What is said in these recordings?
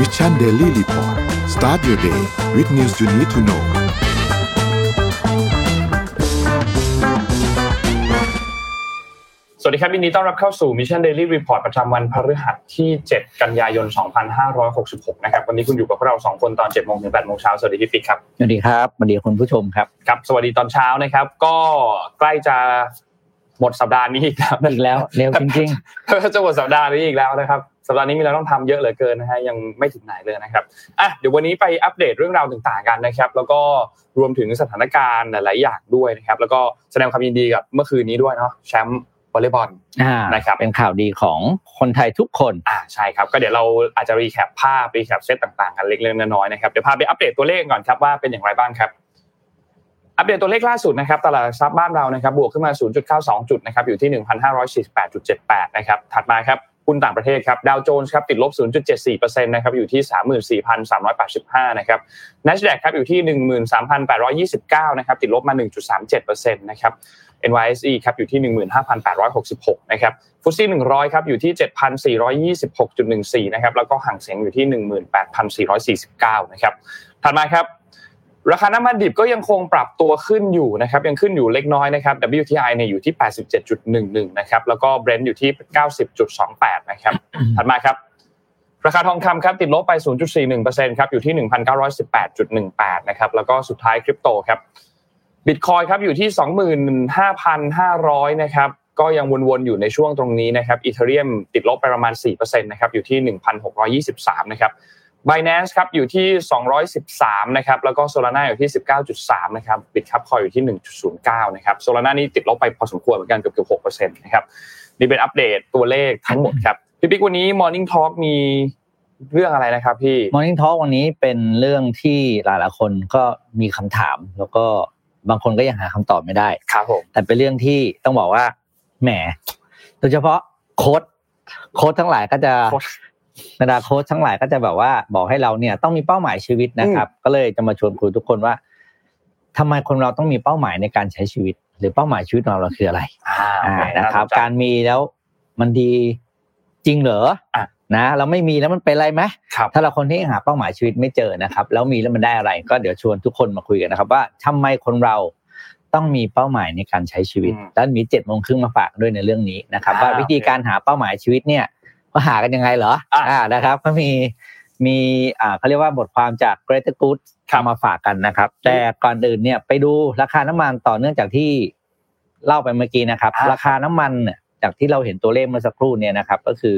Mission Daily Report start your day with news you need to know สวัสดีครับยินดีต้อนรับเข้าสู่ Mission Daily Report ประจำวันพฤหัสที่ 7 กันยายน 2566 นะครับ วันนี้คุณอยู่กับพวกเรา 2 คนตอน 7 โมงถึง 8 โมงเช้า สวัสดีพี่ปิ๊กครับ สวัสดีครับสวัสดีคุณผู้ชมครับ ครับ สวัสดีตอนเช้านะครับ ก็ใกล้จะ หมดสัปดาห์นี้อีกแล้วอีกแล้วเร็วจริงจะหมดสัปดาห์นี้อีกแล้วนะครับสัปดาห์นี้มีอะไรต้องทำเยอะเหลือเกินนะฮะยังไม่ถึงไหนเลยนะครับอะเดี๋ยววันนี้ไปอัปเดตเรื่องราวต่างๆกันนะครับ แล้วก็รวมถึงสถานการณ์หลายๆอย่างด้วยนะครับ แล้วก็แสดงความยินดีกับเมื่อคืนนี้ด้วยเนาะแชมป์วอลเลย์บอลๆอ่านะครับเป็นข่าวดีของคนไทยทุกคนอ่าใช่ครับก็เดี๋ยวเราอาจจะ recap ภาพ recap เซตต่างๆกันเล็กๆน้อยๆนะครับเดี๋ยวพาไปอัปเดตตัวเลขก่อนครับว่าเป็นอย่างไรบ้างครับ อัปเดตตัวเลขล่าสุดนะครับตลาดหลักทรัพย์บ้านเรานะครับบวกขึ้นมา 0.92 จุดนะครับอยู่ที่ 1,548.78 นะครับถัดมาครับหุ้นต่างประเทศครับดาวโจนส์ครับติดลบ 0.74%นะครับอยู่ที่ 34,385 นะครับ NASDAQ ครับอยู่ที่ 13,829 นะครับติดลบมา 1.37%นะครับ NYSE ครับอยู่ที่ 15,866 นะครับฟุตซี่100 ครับอยู่ที่ 7,426.14 นะครับแล้วก็ห่างเสียงอยู่ที่ 18,449 นะครับถัดมาครับ ราคาน้ำมันดิบก็ยังคงปรับตัวขึ้นอยู่นะครับยังขึ้นอยู่เล็กน้อยนะครับ WTI เนี่ยอยู่ที่ 87.11 นะครับแล้วก็ Brent อยู่ที่ 90.28 นะครับถัดมาครับ ราคาทองคำครับติดลบไป 0.41%ครับอยู่ที่ 1,918.18 นะครับแล้วก็สุดท้ายคริปโตครับบิตคอยครับอยู่ที่ 25,500 นะครับก็ยังวนๆอยู่ในช่วงตรงนี้นะครับอีเทเรียมติดลบไปประมาณ4%นะครับอยู่ที่ 1,623 นะครับ Binance ครับอยู่ที่ 213 นะครับ แล้วก็ Solana อยู่ที่ 19.3 นะครับ Bitcup Coin อยู่ที่ 1.09 นะครับ Solana นี่ติดลบไปพอสมควรเหมือนกันเกือบๆ6%นะครับ นี่เป็นอัปเดตตัวเลขทั้งหมดครับ พี่ปิ๊กวันนี้ Morning Talk มีเรื่องอะไรนะครับพี่ Morning Talk วันนี้เป็นเรื่องที่หลายๆคนก็มีคำถาม แล้วก็บางคนก็ยังหาคำตอบไม่ได้ ครับผม แต่เป็นเรื่องที่ต้องบอกว่า แหม โดยเฉพาะโค้ดโค้ดทั้งหลายก็จะ โค้ชบรรดาโค้ชทั้งหลายก็จะแบบว่าบอกให้เราเนี่ยต้องมีเป้าหมายชีวิตนะครับ ก็เลยจะมาชวนคุยทุกคนว่าทำไมคนเราต้องมีเป้าหมายในการใช้ชีวิต หรือเป้าหมายชีวิตของเราคืออะไรอ่าอ่านะครับน่สนใจการมีแล้วมันดีจริงเหรออะนะเราไม่มีแล้วมันเป็นอะไรไหมครับถ้าเราคนที่หาเป้าหมายชีวิตไม่เจอนะครับ แล้วมีแล้วมันได้อะไร ก็เดี๋ยวชวนทุกคนมาคุยกันนะครับ ว่าทำไมคนเราต้องมีเป้าหมายในการใช้ชีวิตอืมแล้วมีเจ็ดโมงครึ่งมาฝากด้วยในเรื่องนี้นะครับอ่าว่าวิธีการหาเป้าหมายชีวิตเนี่ย ว่าหากันยังไงเหรออะอ่านะครับก็มีมีอ่าเขาเรียกว่าบทความจาก Greater Good ครับเอามาฝากกันนะครับ แต่ก่อนอื่นเนี่ยไปดูราคาน้ำมันต่อเนื่องจากที่เล่าไปเมื่อกี้นะครับอ่าราคาน้ำมันเนี่ยจากที่เราเห็นตัวเลขเมื่อสักครู่เนี่ยนะครับ ก็คือ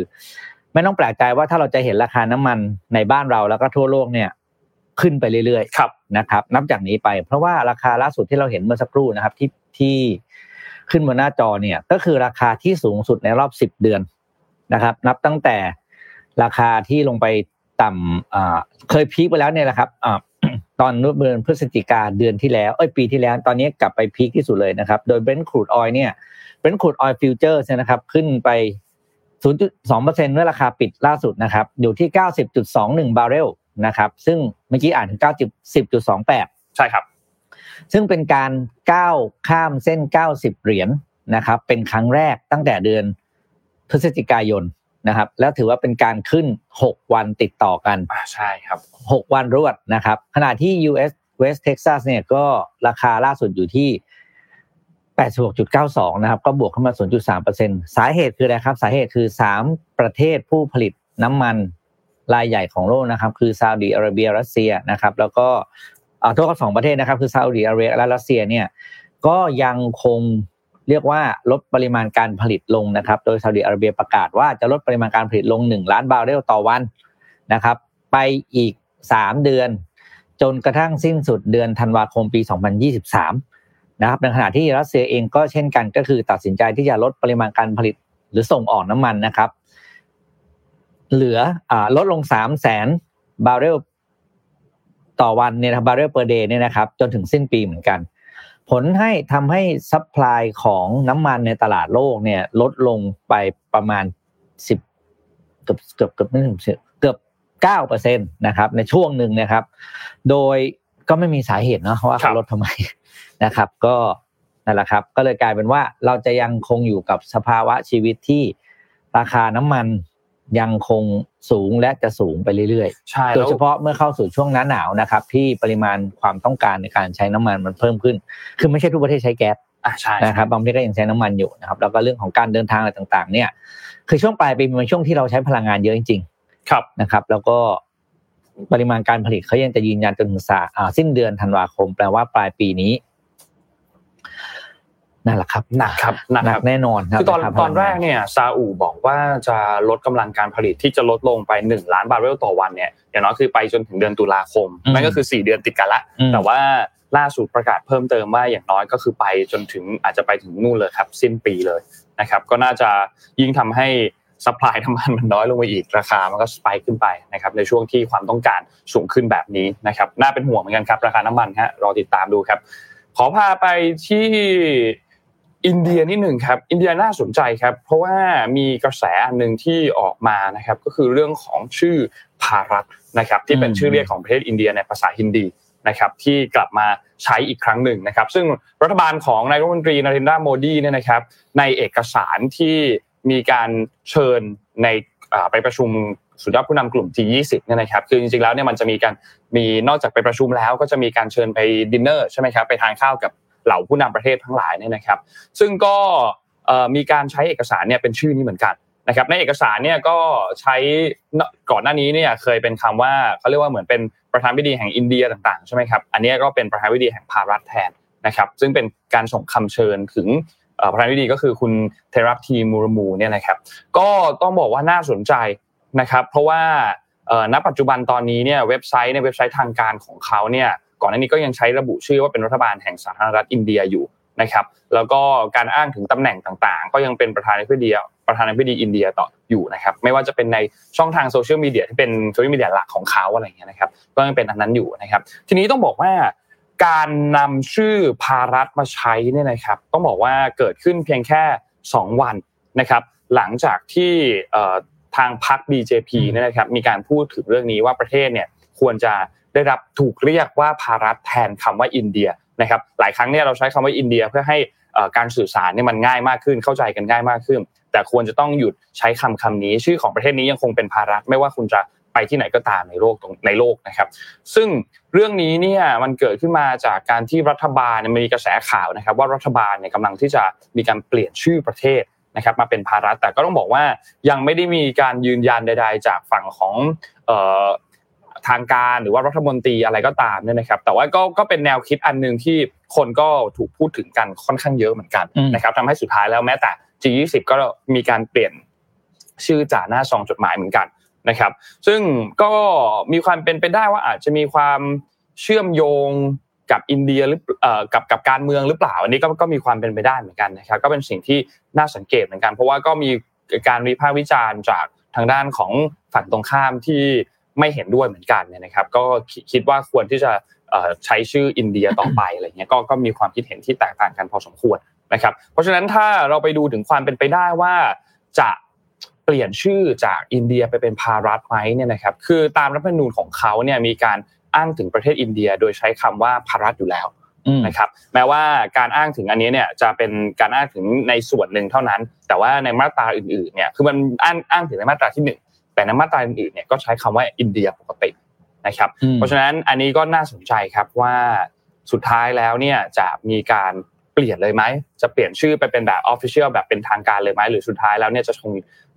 ไม่ต้องแปลกใจว่าถ้าเราจะเห็นราคาน้ำมันในบ้านเราแล้วก็ทั่วโลกเนี่ยขึ้นไปเรื่อยครับๆนะครับ นับจากนี้ไปเพราะว่าราคาล่าสุดที่เราเห็นเมื่อสักครู่นะครับที่ที่ขึ้นบนหน้าจอเนี่ย ก็คือราคาที่สูงสุดในรอบสิบเดือน นะครับ นับตั้งแต่ราคาที่ลงไปต่ำอ่าเคย peak ไปแล้วเนี่ยแหละครับอ่าตอนเดือนพฤศจิกาเดือนที่แล้วเอ้ยปีที่แล้ว ตอนนี้กลับไป peak ที่สุดเลยนะครับ โดย Brent crude oil เนี่ย Brent crude oil futures นะครับ ขึ้นไป 0.2%เมื่อราคาปิดล่าสุดนะครับ อยู่ที่ 90.21 บาร์เรลนะครับ ซึ่งเมื่อกี้อ่านถึง90.28 ใช่ครับ ซึ่งเป็นการก้าวข้ามเส้น 90 เหรียญนะครับ เป็นครั้งแรกตั้งแต่เดือน พฤศจิกายนนะครับ แล้วถือว่าเป็นการขึ้น 6 วันติดต่อกันอ่าใช่ครับ 6 วันรวดนะครับ ขณะที่ US West Texas เนี่ยก็ราคาล่าสุดอยู่ที่ 86.92 นะครับ ก็บวกขึ้นมา 0.3%สาเหตุคืออะไรครับ สาเหตุคือ 3 ประเทศผู้ผลิตน้ำมันรายใหญ่ของโลกนะครับ คือซาอุดิอาระเบียรัสเซียนะครับ แล้วก็อ่าโทษกับสองประเทศนะครับ คือซาอุดิอาระเบียและรัสเซียเนี่ยก็ยังคง เรียกว่าลดปริมาณการผลิตลงนะครับ โดยซาอุดิอาระเบียประกาศว่าจะลดปริมาณการผลิตลง 1 ล้านบาร์เรลต่อวันนะครับ ไปอีก 3 เดือน จนกระทั่งสิ้นสุดเดือนธันวาคมปี 2023 นะครับในขณะที่รัสเซียเองก็เช่นกันก็คือตัดสินใจที่จะลดปริมาณการผลิตหรือส่งออกน้ำมันนะครับ เหลืออลดลง 3 0 0แสนบาร์เรลต่อวันเนี่ยนะครับ barrel per day เนี่ยนะครับ จนถึงสิ้นปีเหมือนกัน ผลให้ทำให้ supply ของน้ำมันในตลาดโลกเนี่ย ลดลงไปประมาณสิบเกือบเกือบเกือบไม่ถึง10เกือบเก้าเปอร์เซ็นต์นะครับ ในช่วงหนึ่งนะครับ โดยก็ไม่มีสาเหตุเนาะว่าครัเขาลดทำไมนะครับ ก็นั่นแหละครับ ก็เลยกลายเป็นว่าเราจะยังคงอยู่กับสภาวะชีวิตที่ราคาน้ำมันยังคงสูงและจะสูงไปเรื่อยใช่ๆโดแล้ยวเฉพาะเมื่อเข้าสู่ช่วงหน้าหนาวนะครับ ที่ปริมาณความต้องการในการใช้น้ำมันมันเพิ่มขึ้น คือไม่ใช่ทุกประเทศใช้แก๊สอ่าใช่นะครับบางประเทศก็ยังใช้น้ำมันอยู่นะครับ แล้วก็เรื่องของการเดินทางอะไรต่างๆ เนี่ย คือช่วงปลายปีมันเป็นช่วงที่เราใช้พลังงานเยอะจริงครับๆนะครับ แล้วก็ปริมาณการผลิตเขายังจะยืนยันจนถึงสาอ่าสิ้นเดือนธันวาคม แปลว่าปลายปีนี้ นั่นแหละครับหนักครับหนักหนัคกรับแน่นอนครับคือตอนะครับตอนแรกเนี่ยซาอุบอกว่าจะลดกำลังการผลิตที่จะลดลงไป 1 ล้านบาร์เรลต่อวันเนี่ยอย่างน้อยคือไปจนถึงเดือนตุลาคมนั่นก็คือ 4 เดือนติดกันละอืมแต่ว่าล่าสุดประกาศเพิ่มเติมว่าอย่างน้อยก็คือไปจนถึงอาจจะไปถึงนู่นเลยครับ สิ้นปีเลยนะครับ ก็น่าจะยิ่งทำให้สป라이น้ำมันมันน้อยลงไปอีกราคามันก็สไปค์ขึ้นไปนะครับในช่วงที่ความต้องการสูงขึ้นแบบนี้นะครับน่าเป็นห่วงเหมือนกันครับราคาน้ำมันฮะรอติดตามดูครับ ขอพาไปที่ อินเดียนิดหนึ่งครับอินเดียน่าสนใจครับ เพราะว่ามีกระแสอันหนึ่งที่ออกมานะครับก็คือเรื่องของชื่อภารัตนะครับที่เป็นชื่อเรียกของประเทศอินเดียในภาษาฮินดีนะครับที่กลับมาใช้อีกครั้งหนึ่งนะครับ ซึ่งรัฐบาลของนายรัฐมนตรีนารนดาโมดีเนี่ยนะครับ ในเอกสารที่มีการเชิญในไปประชุมสุดยอดผู้นำกลุ่ม G20 เนี่ยนะครับคือจริงๆแล้วเนี่ยมันจะมีการมีนอกจากไปประชุมแล้วก็จะมีการเชิญไปดินเนอร์ใช่ไหมครับไปทานข้าวกับ เหล่าผู้นำประเทศทั้งหลายเนี่ยนะครับ ซึ่งก็มีการใช้เอกสารเนี่ยเป็นชื่อนี้เหมือนกันนะครับในเอกสารเนี่ยก็ใช้ก่อนหน้านี้เนี่ยเคยเป็นคำว่าเขาเรียกว่าเหมือนเป็นประธานาธิดีแห่งอินเดียต่างๆใช่ไหมครับอันนี้ก็เป็นประธานาธิดีแห่งภารัฐแทนนะครับซึ่งเป็นการส่งคำเชิญถึงประธานาธิดีก็คือคุณเทรัปทีมูรมูเนี่ยนะครับก็ต้องบอกว่าน่าสนใจนะครับเพราะว่าณปัจจุบันตอนนี้เนี่ยเว็บไซต์ในเว็บไซต์ทางการของเขาเนี่ย ก่อนหน้านี้ก็ยังใช้ระบุชื่อว่าเป็นรัฐบาลแห่งสาธารณรัฐอินเดียอยู่นะครับ แล้วก็การอ้างถึงตำแหน่งต่างๆ ก็ยังเป็นประธานาธิบดีประธานาธิบดีอินเดียต่ออยู่นะครับ ไม่ว่าจะเป็นในช่องทางโซเชียลมีเดียที่เป็นโซเชียลมีเดียหลักของเขาอะไรเงี้ยนะครับ ก็ยังเป็นอันนั้นอยู่นะครับ ทีนี้ต้องบอกว่าการนำชื่อภารัฐมาใช้เนี่ยนะครับ ต้องบอกว่าเกิดขึ้นเพียงแค่ 2 วันนะครับ หลังจากที่ทางพรรค BJP เนี่ยนะครับ มีการพูดถึงเรื่องนี้ว่าประเทศเนี่ยควรจะ ได้รับถูกเรียกว่าภารัฐแทนคำว่าอินเดียนะครับหลายครั้งเนี่ยเราใช้คำว่าอินเดียเพื่อให้การสื่อสารเนี่ยมันง่ายมากขึ้นเข้าใจกันง่ายมากขึ้น แต่ควรจะต้องหยุดใช้คำคำนี้ ชื่อของประเทศนี้ยังคงเป็นภารัฐไม่ว่าคุณจะไปที่ไหนก็ตามในโลกตรงในโลกนะครับ ซึ่งเรื่องนี้เนี่ยมันเกิดขึ้นมาจากการที่รัฐบาลมีกระแสข่าวนะครับ ว่ารัฐบาลเนี่ยกำลังที่จะมีการเปลี่ยนชื่อประเทศนะครับมาเป็นภารัฐแต่ก็ต้องบอกว่ายังไม่ได้มีการยืนยันใด ๆ จากฝั่งของ ทางการหรือว่ารัฐมนตรีอะไรก็ตามเนี่ยนะครับ แต่ว่าก็ก็เป็นแนวคิดอันหนึ่งที่คนก็ถูกพูดถึงกันค่อนข้างเยอะเหมือนกันอืมนะครับทำให้สุดท้ายแล้วแม้แต่ G20 ก็มีการเปลี่ยนชื่อจากหน้าซองจดหมายเหมือนกันนะครับ ซึ่งก็มีความเป็นไปได้ว่าอาจจะมีความเชื่อมโยงกับอินเดียหรือเอ่อกับกับการเมืองหรือเปล่า อันนี้ก็ก็มีความเป็นไปได้เหมือนกันนะครับ ก็เป็นสิ่งที่น่าสังเกตเหมือนกัน เพราะว่าก็มีการวิพากษ์วิจารณ์จากทางด้านของฝั่งตรงข้ามที่ ไม่เห็นด้วยเหมือนกันเนี่ยนะครับ ก็คิดคิดว่าควรที่จะเอ่อใช้ชื่ออินเดียต่อไปอะไรเงี้ยก็ก็มีความคิดเห็นที่แตกต่างกันพอสมควรนะครับ เพราะฉะนั้นถ้าเราไปดูถึงความเป็นไปได้ว่าจะเปลี่ยนชื่อจากอินเดียไปเป็นภารัฐไหมเนี่ยนะครับคือตามรัฐธรรมนูญของเขาเนี่ยมีการอ้างถึงประเทศอินเดีย โดยใช้คำว่าภารัฐอยู่แล้วอืมนะครับแม้ว่าการอ้างถึงอันนี้เนี่ยจะเป็นการอ้างถึงในส่วนหนึ่งเท่านั้น แต่ว่าในมาตราอื่นๆเนี่ยคือมันอ้างอ้างถึงในมาตราที่หนึ่ง แต่ในมาตราอื่นๆเนี่ยก็ใช้คำว่าอินเดียปกตินะครับอืมเพราะฉะนั้นอันนี้ก็น่าสนใจครับว่าสุดท้ายแล้วเนี่ยจะมีการเปลี่ยนเลยไหมจะเปลี่ยนชื่อไปเป็นแบบออฟฟิเชียลแบบเป็นทางการเลยไหมหรือสุดท้ายแล้วเนี่ยจะคง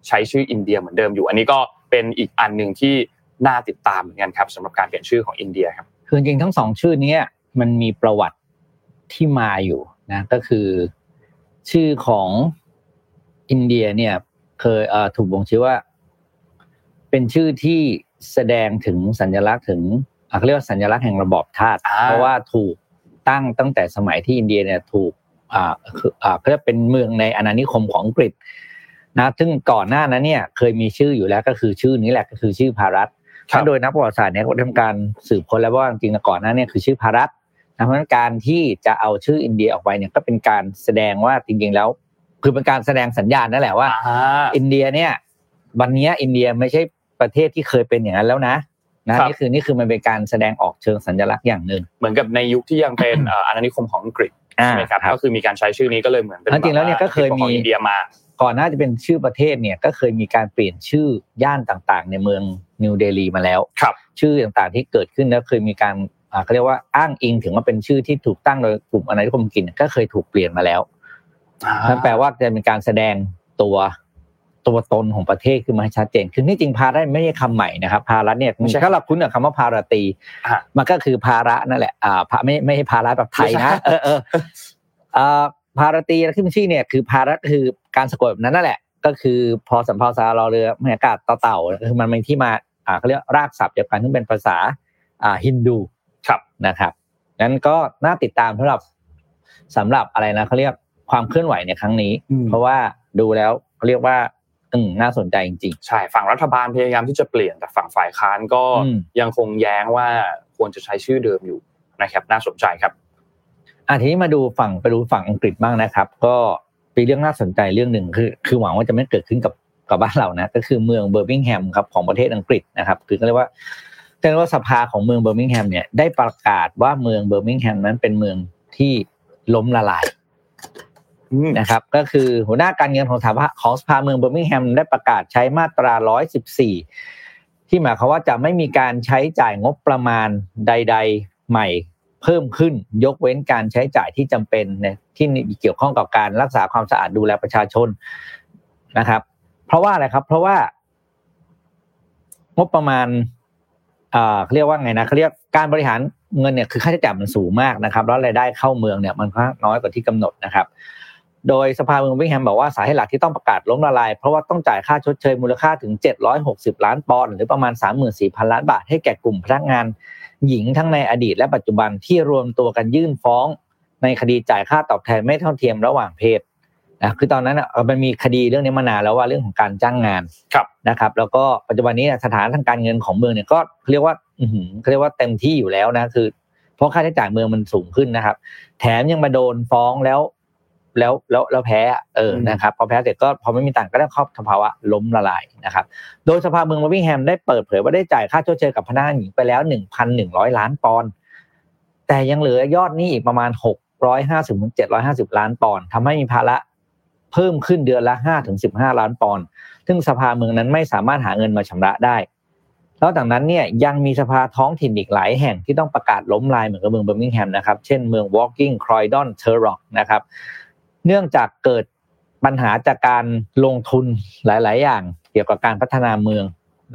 ใช้ชื่ออินเดียเหมือนเดิมอยู่ อันนี้ก็เป็นอีกอันหนึ่งที่น่าติดตามเหมือนกันครับสำหรับการเปลี่ยนชื่อของอินเดียครับคือจริงๆทั้งสองชื่อเนี้ยมันมีประวัติที่มาอยู่นะก็คือชื่อของอินเดียเนี่ยเคยเอ่อถูกบ่งชี้ว่า เป็นชื่อที่แสดงถึงสัญลักษณ์ถึงอะเขาเรียกว่าสัญลักษณ์แห่งระบอบชาติอ่าเพราะว่าถูกตั้งตั้งแต่สมัยที่อินเดียเนี่ยถูกอ่าคืออ่าเขาเรียกเป็นเมืองในอาณานิคมของอังกฤษนะซึ่งก่อนหน้านั้นเนี่ยเคยมีชื่ออยู่แล้วก็คือชื่อนี้แหละก็คือชื่อภารัตครับโดยนักประวัติศาสตร์เนี่ยเขาทำการสืบค้นแล้วว่าจริงๆแล้วก่อนหน้าเนี่ยคือชื่อภารัตนะเพราะฉะนั้นการที่จะเอาชื่ออินเดียออกไปเนี่ยก็เป็นการแสดงว่าจริงๆแล้ว คือเป็นการแสดงสัญญาณนั่นแหละว่าอ่าอินเดียเนี่ยวันเนี้ยอินเดียไม่ใช่ ประเทศที่เคยเป็นอย่างนั้นแล้วนะนะครับนี่คือนี่คือมันเป็นการแสดงออกเชิงสัญลักษณ์อย่างหนึ่งเหมือนกับในยุคที่ยังเป็นเอ่ออาณานิคมของอังกฤษใช่ไหมครับอ่าก็คือมีการใช้ชื่อนี้ก็เลยเหมือนเป็นจริงๆแล้วเนี่ยก็เคยมีของอินเดียมาก่อนหน้าจะเป็นชื่อประเทศเนี่ยก็เคยมีการเปลี่ยนชื่อย่านต่างๆ ในเมืองนิวเดลีมาแล้วครับ ชื่อต่างๆที่เกิดขึ้นแล้วเคยมีการอ่าเขาเรียกว่าอ้างอิงถึงว่าเป็นชื่อที่ถูกตั้งโดยกลุ่มอาณานิคมอังกฤษก็เคยถูกเปลี่ยนมาแล้วนั่นแปลว่าจะเป็นการแสดงตัว ตัวตนของประเทศขึ้นมาให้ชัดเจน คือที่จริงภาระไม่ใช่คำใหม่นะครับภาระเนี่ยไม่ใช่ถ้าเราคุ้นกับคำว่าภาราตีอะมันก็คือภาระนั่นแหละอ่าภาไม่ไม่ใช่ภาระแบบไทยไม่นะใช่เออเอออ่าภาราตีและขึ้นชื่อเนี่ยคือภาระคือการสะกดแบบนั้นนั่นแหละ ก็คือพอสัมภาษารอเรือมหากาศต่อเต่าคือมันเป็นที่มาอ่าเขาเรียกรากศัพท์เดียวกันที่เป็นภาษาอ่าฮินดูครับนะครับงั้นก็น่าติดตามสำหรับสำหรับอะไรนะเขาเรียกความเคลื่อนไหวในครั้งนี้อืมเพราะว่าดูแล้วเขาเรียกว่า อืมน่าสนใจจริงใช่ ฝั่งรัฐบาลพยายามที่จะเปลี่ยนแต่ฝั่งฝ่ายค้านก็อืมยังคงแย้งว่าควรจะใช้ชื่อเดิมอยู่นะครับน่าสนใจครับๆอะทีนี้มาดูฝั่งไปดูฝั่งอังกฤษบ้างนะครับ ก็เป็นเรื่องน่าสนใจเรื่องหนึ่งคือ คือหวังว่าจะไม่เกิดขึ้นกับกับบ้านเรานะ ก็คือเมืองเบอร์มิงแฮมครับของประเทศอังกฤษนะครับ คือก็เรียกว่าเรียกว่าสภาของเมืองเบอร์มิงแฮมเนี่ยได้ประกาศว่าเมืองเบอร์มิงแฮมนั้นเป็นเมืองที่ล้มละลายอืม นะครับก็คือหัวหน้าการเงินของสภาของสภาเมืองเบอร์มิงแฮมได้ประกาศใช้มาตรา 114 ที่หมายความว่าจะไม่มีการใช้จ่ายงบประมาณใด ๆ ใหม่เพิ่มขึ้นยกเว้นการใช้จ่ายที่จำเป็นเนี่ยที่เกี่ยวข้องกับการรักษาความสะอาดดูแลประชาชนนะครับ เพราะว่าอะไรครับ เพราะว่างบประมาณเขาเรียกว่าไงนะเขาเรียกการบริหารเงินเนี่ยคือค่าใช้จ่ายมันสูงมากนะครับ แล้วรายได้เข้าเมืองเนี่ยมันค่อนข้างน้อยกว่าที่กำหนดนะครับ โดยสภาเมืองวิงแฮมบอกว่าสาเหตุหลักที่ต้องประกาศล้มละลาย เพราะว่าต้องจ่ายค่าชดเชยมูลค่าถึง 760 ล้านปอนด์หรือประมาณ 34,000 ล้านบาทให้แก่กลุ่มพนักงานหญิงทั้งในอดีตและปัจจุบันที่รวมตัวกันยื่นฟ้อง ในคดีจ่ายค่าตอบแทนไม่เท่าเทียมระหว่างเพศนะคือตอนนั้นมันมีคดีเรื่องนี้มานานแล้วว่าเรื่องของการจ้างงานครับนะครับ แล้วก็ปัจจุบันนี้สถานทางการเงินของเมืองเนี่ยก็เรียกว่าเขาเรียกว่าเต็มที่อยู่แล้วนะคือ เพราะค่าใช้จ่ายเมืองมันสูงขึ้นนะครับ แถมยังมาโดนฟ้องแล้ว แล้วแล้วแล้วแพ้อะเอออืมนะครับพอแพ้เสร็จก็พอไม่มีตังค์ก็ได้เข้าสภาวะล้มละลายนะครับ โดยสภาเมืองบาร์มิงแฮมได้เปิดเผยว่าได้จ่ายค่าชดเชยกับพนักงานหญิงไปแล้ว 1,100 ล้านปอนด์แต่ยังเหลือยอดหนี้อีกประมาณ 650ถึง750 ล้านปอนด์ทำให้มีภาระเพิ่มขึ้นเดือนละ5ถึง15 ล้านปอนด์ซึ่งสภาเมืองนั้นไม่สามารถหาเงินมาชำระได้แล้วจากนั้นเนี่ยยังมีสภาท้องถิ่นอีกหลายแห่งที่ต้องประกาศล้มลายเหมือนกับเมืองเบอร์มิงแฮมนะครับ เช่นเมืองวอ l กิ้งครอยดอนเทอร์ร็อกนะครับ เนื่องจากเกิดปัญหาจากการลงทุนหลาย ๆ อย่างเกี่ยวกับการพัฒนาเมือง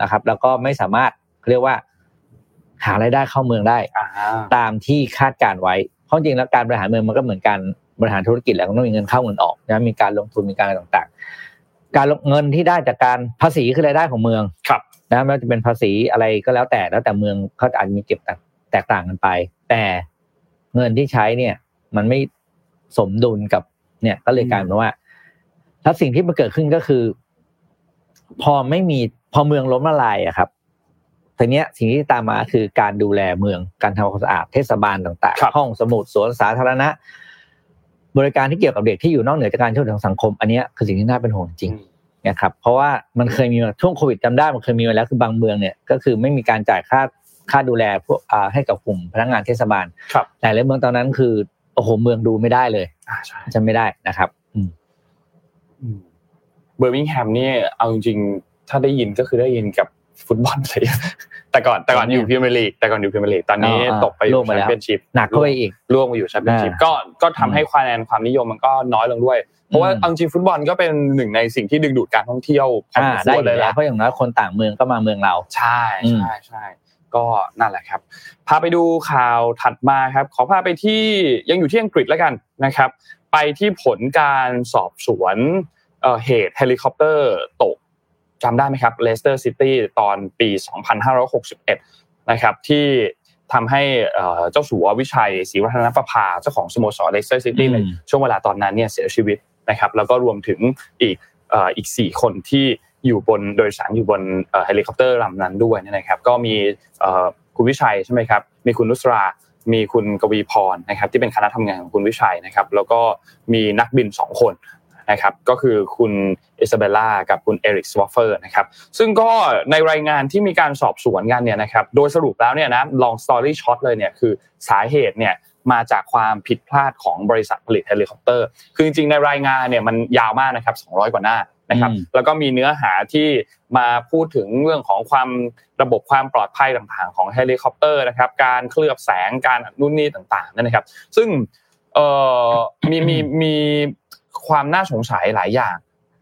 นะครับ แล้วก็ไม่สามารถเรียกว่าหารายได้เข้าเมืองได้อ่าตามที่คาดการไว้เพราะจริงแล้วการบริหารเมืองมันก็เหมือนการบริหารธุรกิจแล้วก็ต้องมีเงินเข้าเงินออกนะมีการลงทุนมีการอะไรต่างๆ การลงเงินที่ได้จากการภาษีคือรายได้ของเมืองครับนะไม่ว่าจะเป็นภาษีอะไรก็แล้วแต่แล้วแต่เมืองเขาอาจจะมีเก็บแตกต่างกันไป แต่เงินที่ใช้เนี่ย มันไม่สมดุลกับ เนี่ยก็เลยกลายเป็นว่าแล้วสิ่งที่มันเกิดขึ้นก็คือ พอไม่มีพอเมืองล้มละลายอะครับทีเนี้ยสิ่งที่ตามมาคือการดูแลเมืองการทำความสะอาดเทศบาลต่างครับๆห้องสมุดสวนสาธารณะ บริการที่เกี่ยวกับเด็กที่อยู่นอกเหนือจากการช่วยเหลือของสังคม อันเนี้ยคือสิ่งที่น่าเป็นห่วงจริงนะครับเพราะว่ามันเคยมีมาช่วงโควิดจำได้มันเคยมีมาแล้วคือบางเมืองเนี่ยก็คือไม่มีการจ่ายค่าค่าดูแลพวกอ่าให้กับกลุ่มพนักงานเทศบาลครับแต่หลายเมืองตอนนั้นคือ โอ้โหเมืองดูไม่ได้เลยอ่าใช่จะไม่ได้นะครับอืมเบอร์มิงแฮมนี่เอาจริงๆถ้าได้ยินก็คือได้ยินกับฟุตบอลเลยแต่ก่อนแต่ก่อนอยู่พรีเมียร์ลีกแต่ก่อนอยู่พรีเมียร์ลีกตอนนี้อ่าตกไปอล่วยู่งไปแชแล้มวเปี้ยนชิพหนักเข้าไปอีกล่วงไปอยู่แชมเปี้ยนชิพอ่าก็ก็ทำให้คะแนนความนิยมมันก็น้อยลงด้วย เพราะว่าอืมเอาจริงฟุตบอลก็เป็นหนึ่งในสิ่งที่ดึงดูดการท่องเที่ยวพออ่าสมได้ควอรเลยู่ยแล้วละเพราะอย่างน้อยคนต่างเมืองก็มาเมืองเรา ใช่อืมใช่ใช่ ก็นั่นแหละครับ พาไปดูข่าวถัดมาครับ ขอพาไปที่ยังอยู่ที่อังกฤษแล้วกันนะครับ ไปที่ผลการสอบสวนเอ่อเหตุเฮลิคอปเตอร์ตกจำได้ไหมครับเลสเตอร์ซิตี้ตอนปี 2561 นะครับที่ทำให้เอ่อเจ้าสัววิชัยศรีวัฒนประภาเจ้าของสโมสรเลสเตอร์ซิตี้อืมในช่วงเวลาตอนนั้นเนี่ยเสียชีวิตนะครับ แล้วก็รวมถึงอีกเอ่ออีก 4 คนที่ อยู่บนโดยสารอยู่บนเฮลิคอปเตอร์ลำนั้นด้วยนะครับ ก็มีคุณวิชัยใช่ไหมครับ มีคุณนุสรามีคุณกวีพรนะครับ ที่เป็นคณะทำงานของคุณวิชัยนะครับ แล้วก็มีนักบิน 2 คนนะครับก็คือคุณอิซาเบลล่ากับคุณเอริกสวอฟเฟอร์นะครับซึ่งก็ในรายงานที่มีการสอบสวนกันเนี่ยนะครับโดยสรุปแล้วเนี่ยนะ long story short เลยเนี่ยคือสาเหตุเนี่ยมาจากความผิดพลาดของบริษัทผลิตเฮลิคอปเตอร์ คือจริงๆในรายงานเนี่ยมันยาวมากนะครับ200 กว่าหน้า นะครับอืมแล้วก็มีเนื้อหาที่มาพูดถึงเรื่องของความระบบความปลอดภัยต่างๆ ของเฮลิคอปเตอร์นะครับการเคลือบแสงการนู่นนี่ต่างๆนั่นนะครับ ซึ่งเอ่อมีมีมีความน่าสงสัยหลายอย่าง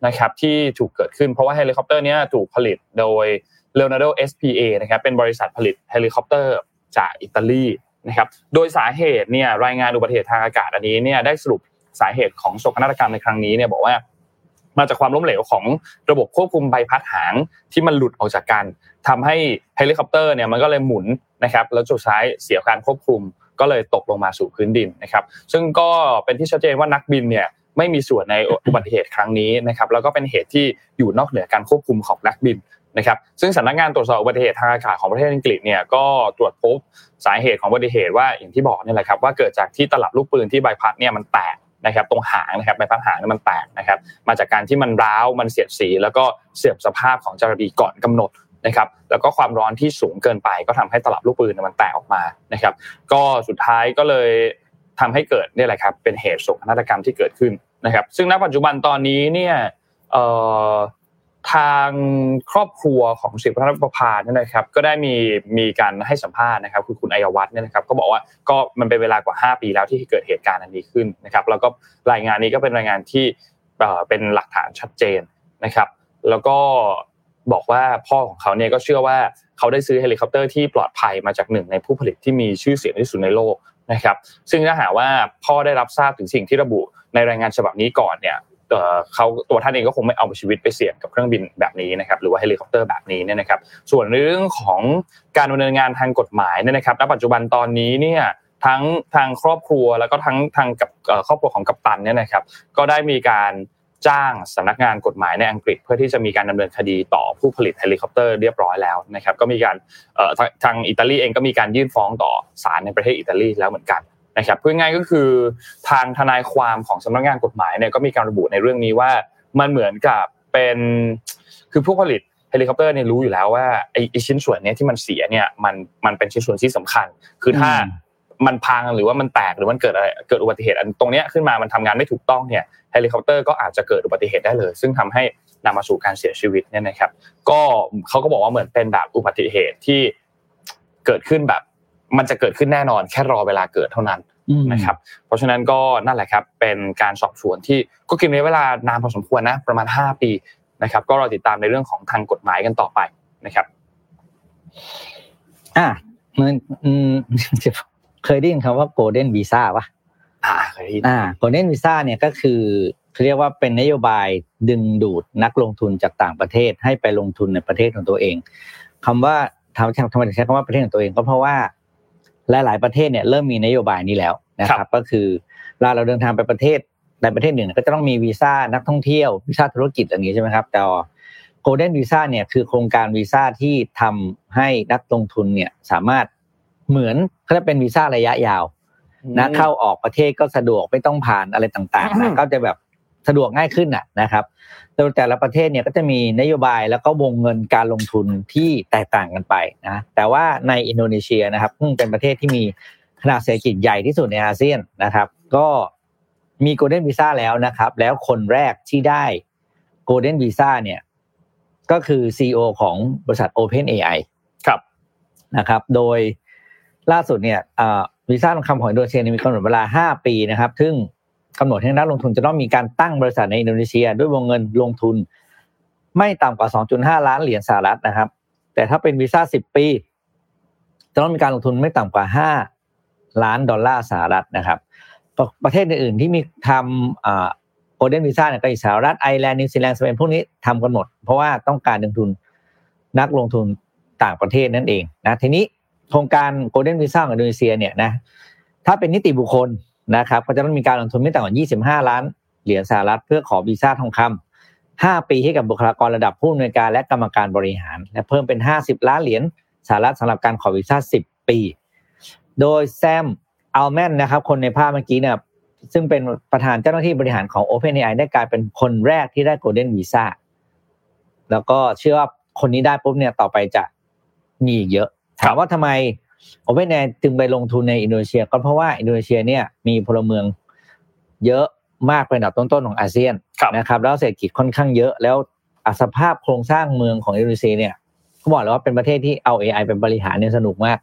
นะครับที่ถูกเกิดขึ้นเพราะว่าเฮลิคอปเตอร์เนี้ยถูกผลิตโดย Leonardo SPA นะครับเป็นบริษัทผลิตเฮลิคอปเตอร์จากอิตาลีนะครับโดยสาเหตุเนี่ยรายงานอุบัติเหตุทางอากาศอันนี้เนี่ยได้สรุปสาเหตุของโศกนาฏกรรมในครั้งนี้เนี่ยบอกว่า มาจากความล้มเหลวของระบบควบคุมใบพัดหางที่มันหลุดออกจากกันทำให้เฮลิคอปเตอร์เนี่ยมันก็เลยหมุนนะครับแล้วสุดท้ายเสียการควบคุมก็เลยตกลงมาสู่พื้นดินนะครับ ซึ่งก็เป็นที่ชัดเจนว่านักบินเนี่ยไม่มีส่วนในอุบัติเหตุครั้งนี้นะครับแล้วก็เป็นเหตุที่อยู่นอกเหนือการควบคุมของนักบินนะครับซึ่งสำนักงานตรวจสอบอุบัติเหตุทางอากาศของประเทศอังกฤษเนี่ยก็ตรวจพบสาเหตุของอุบัติเหตุว่าอย่างที่บอกนี่แหละครับว่าเกิดจากที่ตลับลูกปืนที่ใบพัดเนี่ยมันแตก นะครับตรงหางนะครับใบพัดหางมันแตกนะครับมาจากการที่มันร้าวมันเสียดสี แล้วก็เสื่อมสภาพของจรดีก่อนกำหนดนะครับแล้วก็ความร้อนที่สูงเกินไป ก็ทำให้ตลับลูกปืนมันแตกออกมานะครับก็สุดท้ายก็เลยทำให้เกิดนี่แหละครับเป็นเหตุโศกนาฏกรรมที่เกิดขึ้นนะครับซึ่งณปัจจุบันตอนนี้เนี่ย ทางครอบครัวของสิบพัฒนประภาเนี่ยนะครับ ก็ได้มีมีการให้สัมภาษณ์นะครับ คือคุณอัยวัฒน์เนี่ยนะครับก็บอกว่าก็มันเป็นเวลากว่า 5 ปีแล้วที่เกิดเหตุการณ์อันนี้ขึ้นนะครับ แล้วก็รายงานนี้ก็เป็นรายงานที่เอ่อเป็นหลักฐานชัดเจนนะครับ แล้วก็บอกว่าพ่อของเขาเนี่ยก็เชื่อว่าเขาได้ซื้อเฮลิคอปเตอร์ที่ปลอดภัยมาจากหนึ่งในผู้ผลิตที่มีชื่อเสียงที่สุดในโลกนะครับ ซึ่งถ้าหากว่าพ่อได้รับทราบถึงสิ่งที่ระบุในรายงานฉบับนี้ก่อนเนี่ย เขาตัวท่านเองก็คงไม่เอาชีวิตไปเสี่ยงกับเครื่องบินแบบนี้นะครับหรือว่าเฮลิคอปเตอร์แบบนี้เนี่ยนะครับ ส่วนเรื่องของการดำเนินงานทางกฎหมายเนี่ยนะครับณปัจจุบันตอนนี้เนี่ยทั้งทางครอบครัวแล้วก็ทั้งทางกับครอบครัวของกัปตันเนี่ยนะครับ ก็ได้มีการจ้างสำนักงานกฎหมายในอังกฤษ เพื่อที่จะมีการดำเนินคดีต่อผู้ผลิตเฮลิคอปเตอร์เรียบร้อยแล้วนะครับ ก็มีการทางอิตาลีเองก็มีการยื่นฟ้องต่อศาลในประเทศอิตาลีแล้วเหมือนกัน นะครับพูดง่ายๆก็คือทางทนายความของสำนักงานกฎหมายเนี่ยก็มีการระบุในเรื่องนี้ว่ามันเหมือนกับเป็นคือผู้ผลิตเฮลิคอปเตอร์เนี่ยรู้อยู่แล้วว่าไอ้ไอ้ชิ้นส่วนเนี้ยที่มันเสียเนี่ยมันมันเป็นชิ้นส่วนที่สำคัญ คือถ้าอืมมันพังหรือว่ามันแตกหรือมันเกิดอะไรเกิดอุบัติเหตุอันตรงเนี้ยขึ้นมามันทำงานไม่ถูกต้องเนี่ยเฮลิคอปเตอร์ก็อาจจะเกิดอุบัติเหตุได้เลย ซึ่งทำให้นำมาสู่การเสียชีวิตเนี่ยนะครับ ก็เขาก็บอกว่าเหมือนเป็นแบบอุบัติเหตุที่เกิดขึ้นแบบ มันจะเกิดขึ้นแน่นอนแค่รอเวลาเกิดเท่านั้นอืมนะครับเพราะฉะนั้นก็นั่นแหละครับเป็นการสอบสวนที่ก็กินระยะเวลานานพอสมควรนะประมาณ 5 ปีนะครับ ก็รอติดตามในเรื่องของทางกฎหมายกันต่อไปนะครับอะมันอืมเคยได้ยินคำว่า golden visa ป่ะอ่าเคยได้ยินอ่า golden visa เนี่ยก็คือเขาเรียกว่าเป็นนโยบายดึงดูดนักลงทุนจากต่างประเทศให้ไปลงทุนในประเทศของตัวเองคำว่าทำทำไมถึงใช้คำว่าประเทศของตัวเองก็เพราะว่า หลาย ๆ ประเทศเนี่ยเริ่มมีนโยบายนี้แล้วนะครับ ก็คือเวลาเราเดินทางไปประเทศใดประเทศหนึ่งก็จะต้องมีวีซ่านักท่องเที่ยววีซ่าธุรกิจอย่างนี้ใช่ไหมครับแต่ golden visa เนี่ยคือโครงการวีซ่าที่ทำให้นักลงทุนเนี่ยสามารถเหมือนเขาจะเป็นวีซ่าระยะยาวนะเข้าออกประเทศก็สะดวกไม่ต้องผ่านอะไรต่างๆอืนะมก็จะแบบ สะดวกง่ายขึ้นน่ะนะครับโดยแต่ละประเทศเนี่ยก็จะมีนโยบายแล้วก็วงเงินการลงทุนที่แตกต่างกันไปนะแต่ว่าในอินโดนีเซียนะครับซึ่งเป็นประเทศที่มีขนาดเศรษฐกิจใหญ่ที่สุดในอาเซียนนะครับ ก็มี golden visa แล้วนะครับ แล้วคนแรกที่ได้ golden visa เนี่ยก็คือ CEO ของบริษัท OpenAI ครับนะครับ โดยล่าสุดเนี่ยอ่าวีซ่าทองคำของอินโดนีเซียเนี่ยมีกำหนดเวลา 5 ปีนะครับ ซึ่ง กำหนดให้นักลงทุนจะต้องมีการตั้งบริษัทในอินโดนีเซีย ด้วยวงเงินลงทุน ไม่ต่ำกว่า 2.5 ล้านเหรียญสหรัฐนะครับ แต่ถ้าเป็นวีซ่า 10 ปี จะต้องมีการลงทุนไม่ต่ำกว่า 5 ล้านดอลลาร์สหรัฐนะครับ ประเทศอื่นๆที่มีทำ golden visa เนี่ยก็อีกสหรัฐไอร์แลนด์นิวซีแลนด์สเปนพวกนี้ทำกันหมด เพราะว่าต้องการลงทุนนักลงทุนต่างประเทศนั่นเองนะทีนี้โครงการ golden visa ของอินโดนีเซียเนี่ยนะถ้าเป็นนิติบุคคล นะครับก็จะต้องมีการลงทุนไม่ต่ำกว่า 25 ล้านเหรียญสหรัฐเพื่อขอวีซ่าทองคำ5ปีให้กับบุคลากรระดับผู้อำนวยการและกรรมการบริหาร และเพิ่มเป็น 50 ล้านเหรียญสหรัฐสำหรับการขอวีซ่า 10 ปี โดยแซมอัลแมนนะครับ คนในภาพเมื่อกี้เนี่ยซึ่งเป็นประธานเจ้าหน้าที่บริหารของ OpenAI ได้กลายเป็นคนแรกที่ได้ Golden Visa แล้วก็เชื่อว่าคนนี้ได้ปุ๊บเนี่ยต่อไปจะมีอีเยอะ ถามว่าทำไม โอเ n นแอจึงไปลงทุนในอินโดนีเซีย ก็เพราะว่าอินโดนีเซียเนี่ยมีพลเมืองเยอะมากเป็นอันดับต้นๆของอาเซียนครับนะครับ แล้วเศรษฐกิจค่อนข้างเยอะ แล้วอะสภาพโครงสร้างเมืองของอินโดนีเซียเนี่ยเขาบอกเลยว่าเป็นประเทศที่เอา AI เป็นบริหารเนี่ยสนุกมาก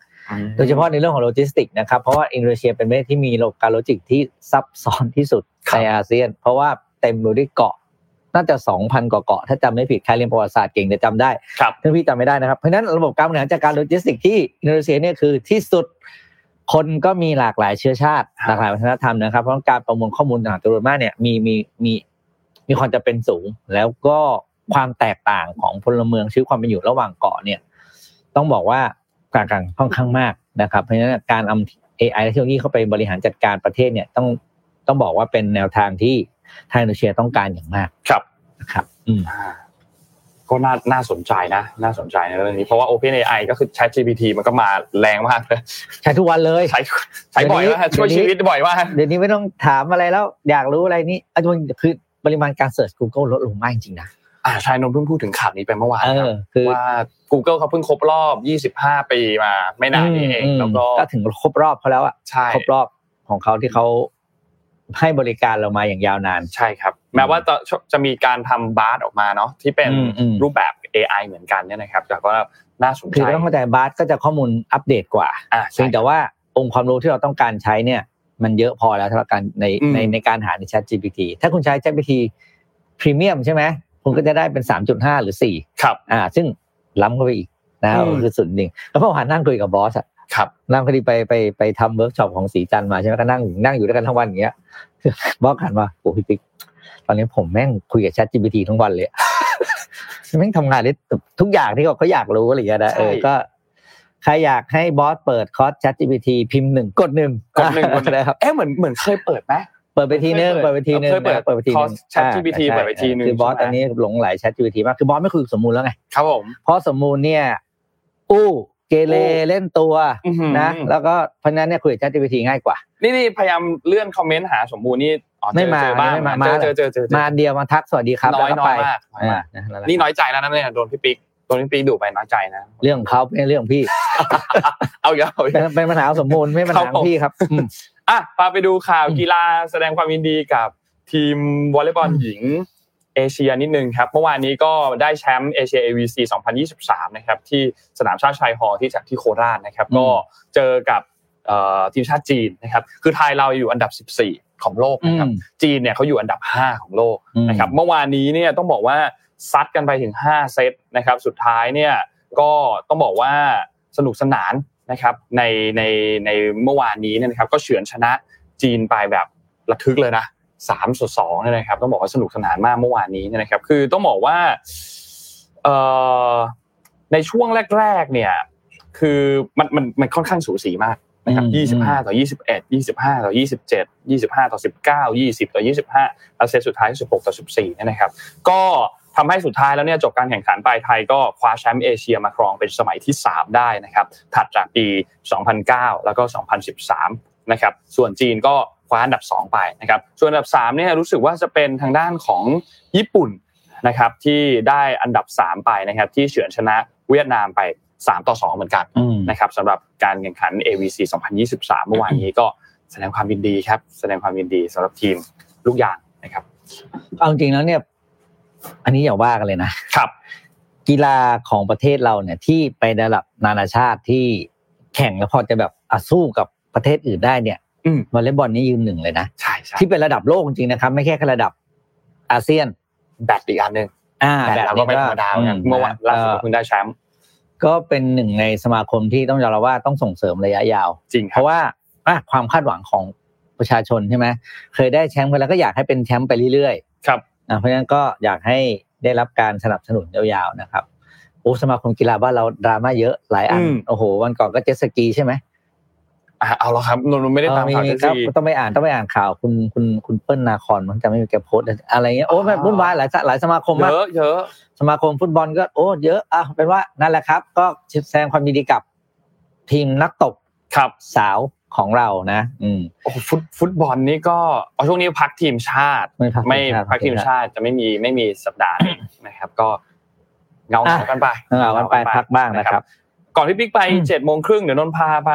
โดยเฉพาะในเรื่องของโลจิสติกส์นะครับ เพราะว่าอินโดนีเซียเป็นประเทศที่มีโลการโลจิสติกส์ที่ซับซ้อนที่สุดครับในอาเซียน เพราะว่าเต็มไปด้วยเกาะ น่าจะสองพันกว่าเกาะถ้าจำไม่ผิดใครเรียนประวัติศาสตร์เก่งจะจำได้ครับถ้าพี่จำไม่ได้นะครับ เพราะฉะนั้นระบบการบริหารจัดการโลจิสติกส์ที่อินโดนีเซียเนี่ยคือที่สุดคนก็มีหลากหลายเชื้อชาติครับหลากหลายวัฒนธรรมนะครับเพราะการประมวลข้อมูลต่างๆจำนวนมากเนี่ยมีมีมีมีความจำเป็นสูง แล้วก็ความแตกต่างของพลเมืองชีวิตความเป็นอยู่ระหว่างเกาะเนี่ย ต้องบอกว่าต่างกันค่อนข้างมากนะครับ เพราะฉะนั้นการเอา AI และเทคโนโลยีเข้าไปบริหารจัดการประเทศเนี่ยต้องต้องบอกว่าเป็นแนวทางที่ ทางอินโดนีเซียต้องการอย่างมากครับนะครับ อืมอ่าก็น่าน่าสนใจนะ น่าสนใจในเรื่องนี้เพราะว่า OpenAI ก็คือ ChatGPT มันก็มาแรงมากเลยใช้ทุกวันเลย ใช้ใช้บ่อยมากเดี๋ยวนี้ช่วยชีวิตบ่อยมากเดี๋ยวนี้ไม่ต้องถามอะไรแล้ว อยากรู้อะไรนี่อันนี้คือปริมาณการเสิร์ช Google ลดลงมากจริงๆนะอ่าชายนนท์เพิ่งพูดถึงข่าวนี้ไปเมื่อวานเอครับคือว่า Google เขาเพิ่งครบรอบ 25 ปีมา ไม่นานนี้เองมแล้วก็ก็ถึงครบรอบเขาแล้วอะใช่ครบรอบของเขาที่เขา ให้บริการเรามาอย่างยาวนาน ใช่ครับ แม้ว่าจะจะมีการทำบาร์ออกมาเนาะที่เป็นอืมอืมรูปแบบ AI เหมือนกันเนี่ยนะครับ แต่ก็น่าสนคือใจต้องเข้าใจบาสก็จะข้อมูลอัปเดตกว่าอ่าเพีใช่ยงแต่ว่าองค์ความรู้ที่เราต้องการใช้เนี่ย มันเยอะพอแล้วสำหรับการในอืมในในการหาใน Chat GPT ถ้าคุณใช้ Chat GPT พรีเมียมใช่ไหมคุณก็จะได้เป็น 3.5 หรือ 4 ครับ อ่า ซึ่งล้ำเข้าไปอีกนะครับอืมคือสุดจริงแล้วเมื่อวานนั่งคุยกับบอสอะ ครับนั่งพอดีไปไปไปทำเวิร์กช็อปของศรีจันทร์มาใช่ไหมก็นั่งนั่งอยู่ด้วยกันทั้งวันอย่างเงี้ยบอสหันมาโอ้พี่ปิ๊กตอนนี้ผมแม่งคุยกับ Chat GPT ทั้งวันเลยอะแม่งทำงานได้ทุกอย่างที่เขาเขาอยากรู้อะไรอย่างเงี้ยนะใช่เออก็ใครอยากให้บอสเปิดคอร์ส Chat GPT พิมพ์หนึ่งกดหนึ่งกดหนึ่งกดหนึ่งนะครับเอ๊ะเหมือนเหมือนเคยเปิดไหมเปิดไปทีนึงเคเปิยดเปิไปดทีนึงเคยเปิดนะเปิดไปทีนึงคอร์ส Chat GPT อ่าเปิดไปทีนึงคือบอสใช่ไหมตอนนี้หลงไหล Chat GPT มากคือบอสไม่คุยกับสมมูลแล้วไงครับผมเพราะสมมูลเนี่ยอู้ เกเรอู้เล่นตัวอื้อหือนะแล้วก็เพราะฉะนั้นเนี่ยคุยกับ Chat GPT ง่ายกว่า นี่นี่พยายามเลื่อนคอมเมนต์หาสมบูรณ์นี่อ๋อเจอไม่มาเจอบ้างไม่มาเจอมาเจอเจอเจอเจอมาเดียวมาทักสวัสดีครับน้อยแล้วก็น้ไปอยมากน้อยมากอ่านะนี่น้อยใจแล้วนะเนี่ยโดนพี่ปิ๊กโดนพี่ปิ๊กดุไปน้อยใจนะเรื่องของเขาไม่ใช่เรื่องของพี่ เอาอย่าเอาเป็นอย่าเป็นปัญหาของสมมูลไม่ใช่ปัญหาของพี่ครับผมครับอืมอะพาไปดูข่าวอืมกีฬาแสดงความยินดีกับทีมวอลเลย์บอลหญิง เอเชียนิดนึงครับ เมื่อวานนี้ก็ได้แชมป์เอเชีย AVC 2023 นะครับ ที่สนามชาติชายฮอลล์ที่จากที่โคราชนะครับ ก็เจอกับเอ่อทีมชาติจีนนะครับ คือไทยเราอยู่อันดับ 14 ของโลกนะครับอืมจีนเนี่ยเขาอยู่อันดับ 5 ของโลกอืมนะครับ เมื่อวานนี้เนี่ยต้องบอกว่าซัดกันไปถึง 5 เซตนะครับ สุดท้ายเนี่ยก็ต้องบอกว่าสนุกสนานนะครับ ในในในเมื่อวานนี้เนี่ยนะครับ ก็เฉือนชนะจีนไปแบบระทึกเลยนะ สามส่วนสองเนี่ยนะครับ ต้องบอกว่าสนุกสนานมากเมื่อวานนี้เนี่ยนะครับ คือต้องบอกว่าเอ่อในช่วงแรกๆเนี่ย คือมันมันมันค่อนข้างสูสีมากนะครับอืมยี่สิบห้าต่อยี่สิบเอ็ดยี่สิบห้าต่อยี่สิบเจ็ดยี่สิบห้าต่อสิบเก้ายี่สิบต่อยี่สิบห้าแล้วเซตสุดท้ายสิบหกต่อสิบสี่เนี่ยนะครับ ก็ทำให้สุดท้ายแล้วเนี่ยจบการแข่งขันไปไทยก็คว้าแชมป์เอเชียมาครองเป็นสมัยที่ 3 ได้นะครับ ถัดจากปี 2009 แล้วก็ 2013 นะครับ ส่วนจีนก็ค ว้าอันดับ 2 ไปนะครับส่วนอันดับ3เนี่ยรู้สึกว่าจะเป็นทางด้านของญี่ปุ่นนะครับที่ได้อันดับ 3 ไปนะครับที่เฉือนชนะเวียดนามไป 3 ต่อ 2 เหมือนกันอืมนะครับสำหรับการแข่งขัน AVC 2023 เมื่อวานนี้ก็แสดงความยินดีครับ แสดงความยินดีสำหรับทีมลูกยางนะครับเอาจริงๆแล้วเนี่ย อันนี้อย่าว่ากันเลยนะครับ กีฬาของประเทศเราเนี่ย ที่ไประดับนานาชาติที่แข่งแล้วพอจะแบบอะสู้กับประเทศอื่นได้เนี่ยอืม วอลเลย์บอลนี่ยืนหนึ่งเลยนะใช่ใช่ที่เป็นระดับโลกจริงๆนะครับ ไม่แค่แค่ระดับอาเซียนแบตอีกอันหนึ่งอ่าแบตเราก็ไม่ธรรมดาเหมือนกันเมื่อวันล่าสุดเพิ่งได้แชมป์ก็เป็นหนึ่งในสมาคมที่ต้องยอมรับว่าต้องส่งเสริมระยะยาว จริงคเพรับราะว่าอะความคาดหวังของประชาชนใช่ไหมเคยได้แชมป์กันแล้วก็อยากให้เป็นแชมป์ไปเรื่อยครับๆอะเพราะฉะนั้นก็อยากให้ได้รับการสนับสนุนยาวๆนะครับโอ้สมาคมกีฬาบ้านเราดราม่าเยอะหลายอันอืมโอ้โหวันก่อนก็เจ็ตสกีใช่ไหม อะเอาละครับนนท์ไม่ได้ตามข่าวเออเจครับซีต้องไปอ่านต้องไปอ่านข่าวคุณคุณคุณเปิ้ลนาคอนมันจะไม่มีแกโพสต์อะไรเงี้ยโอ้แบบอ๋อวุ่นวายหลายสหลายสมาคมเยมากอะเยอะสมาคมฟุตบอลก็โอ้เยอะอะเป็นว่านั่นแหละครับ ก็แสดงความยินดีกับทีมนักตบครับสาวของเรานะ อืมโอ้ฟุตฟุตบอลนี่ก็เอาช่วงนี้พักทีมชาติ ไม่พักไม่ทีมชาติพักทีมชาติจะไม่มีไม่มีสัปดาห์หนึ่งนะครับ ก็เงาอะเหงากันไปเงากันไปพักบ้างนะครับ ก่อนที่บิ๊กไปอืมเจ็ดโมงครึ่งเดี๋ยวนนท์พาไป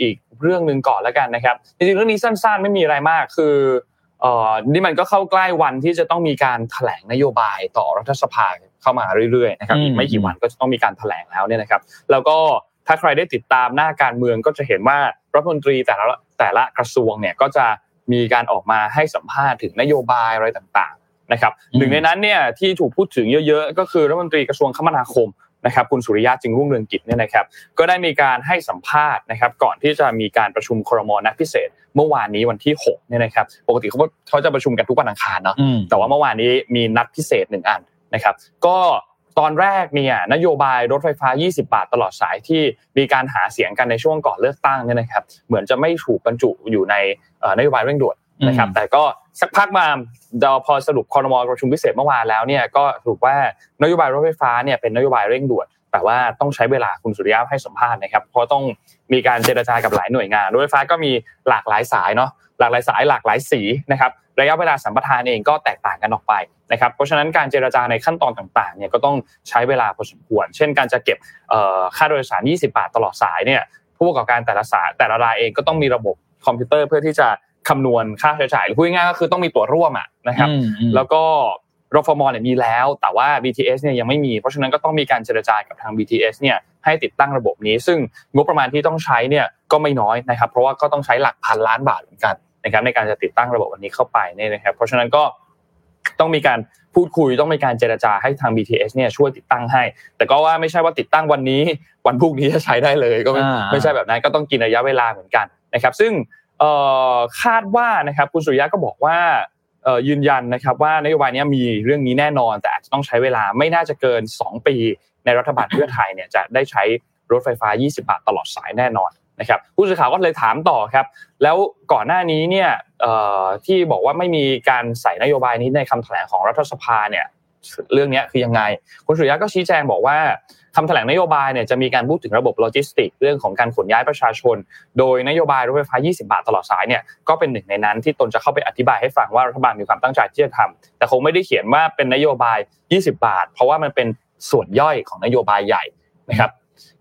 อีก เรื่องหนึ่งก่อนแล้วกันนะครับจริงๆเรื่องนี้สั้นๆ ไม่มีอะไรมากคือเอ่อนี่มันก็เข้าใกล้วันที่จะต้องมีการแถลงนโยบายต่อรัฐสภาเข้ามาเรื่อยๆนะครับอืมอีกไม่กี่วันก็จะต้องมีการแถลงแล้วเนี่ยนะครับ แล้วก็ถ้าใครได้ติดตามหน้าการเมืองก็จะเห็นว่ารัฐมนตรีแต่ละแต่ละกระทรวงเนี่ยก็จะมีการออกมาให้สัมภาษณ์ถึงนโยบายอะไรต่างๆนะครับอืมหนึ่งในนั้นเนี่ยที่ถูกพูดถึงเยอะๆ ก็คือรัฐมนตรีกระทรวงคมนาคม นะครับคุณสุริยะจึงรุ่งเรืองกิจเนี่ยนะครับก็ได้มีการให้สัมภาษณ์นะครับก่อนที่จะมีการประชุมครมนัดพิเศษ เมื่อวานนี้วันที่6เนี่ยนะครับปกติเขาเขาจะประชุมกันทุกวันอังคารเนาะอืมแต่ว่าเมื่อวานนี้มีนัดพิเศษหนึ่งอันนะครับก็ตอนแรกเนี่ยนโยบายรถไฟฟ้า 20 บาทตลอดสายที่มีการหาเสียงกันในช่วงก่อนเลือกตั้งเนี่ยนะครับเหมือนจะไม่ถูกบรรจุอยู่ในเอ่อนโยบายเร่งด่วน นะครับอืมแต่ก็สักพักมาเดาพอสรุปคอรมอประชุมพิเศษเมื่อวานแล้วเนี่ยก็สรุปว่านโยบายรถไฟฟ้าเนี่ยเป็นนโยบายเร่งด่วนแต่ว่าต้องใช้เวลาคุณสุริยะให้สัมภาษณ์นะครับ เพราะต้องมีการเจรจากับหลายหน่วยงานรถไฟฟ้าก็มีหลากหลายสายเนาะหลากหลายสายหลากหลายสีนะครับระยะเวลาสัมปทานเองก็แตกต่างกันออกไปนะครับเพราะฉะนั้นการเจรจาในขั้นตอนต่างๆเนี่ยก็ต้องใช้เวลาพอสมควร เช่น การจะเก็บเอ่อค่าโดยสาร 20 บาทตลอดสายเนี่ยผู้ประกอบการแต่ละสายแต่ละรายเองก็ต้องมีระบบคอมพิวเตอร์เพื่อที่จะ คำนวณค่าใช้จ่ายหรือพูดง่ายๆก็คือต้องมีตัวร่วมอะนะครับอืมอืมแล้วก็รฟมเนี่ยมีแล้ว แต่ว่า BTS เนี่ยยังไม่มี เพราะฉะนั้นก็ต้องมีการเจรจากับทาง BTS เนี่ยให้ติดตั้งระบบนี้ ซึ่งงบประมาณที่ต้องใช้เนี่ยก็ไม่น้อยนะครับ เพราะว่าก็ต้องใช้หลักพันล้านบาทเหมือนกันนะครับในการจะติดตั้งระบบอันนี้เข้าไปเนี่ยนะครับ เพราะฉะนั้นก็ต้องมีการพูดคุยต้องมีการเจรจาให้ทาง BTS เนี่ยช่วยติดตั้งให้ แต่ก็ว่าไม่ใช่ว่าติดตั้งวันนี้ วันพรุ่งนี้จะใช้ได้เลย ก็ไม่อ่าไม่ใช่แบบนั้นก็ต้องกินระยะเวลาเหมือนกันนะครับ ซึ่งเอ่อ คาดว่านะครับคุณสุริยะก็บอกว่ายืนยันนะครับว่านโยบายนี้มีเรื่องนี้แน่นอน แต่อาจจะต้องใช้เวลาไม่น่าจะเกิน 2 ปี ในรัฐบาลเพื่อไทยเนี่ยจะได้ใช้รถไฟฟ้า 20 บาทตลอดสายแน่นอนนะครับผู้สื่อข่าวก็เลยถามต่อครับ แล้วก่อนหน้านี้เนี่ยที่บอกว่าไม่มีการใส่นโยบายนี้ในคำแถลงของรัฐสภาเนี่ยเรื่องนี้คือยังไง คุณสุริยะก็ชี้แจงบอกว่า คำแถลงนโยบายเนี่ยจะมีการพูดถึงระบบโลจิสติกเรื่องของการขนย้ายประชาชน โดยนโยบายรถไฟฟ้า 20 บาทตลอดสายเนี่ยก็เป็นหนึ่งในนั้นที่ตนจะเข้าไปอธิบายให้ฟังว่ารัฐบาลมีความตั้งใจที่จะทำแต่คงไม่ได้เขียนว่าเป็นนโยบาย 20 บาท เพราะว่ามันเป็นส่วนย่อยของนโยบายใหญ่นะครับ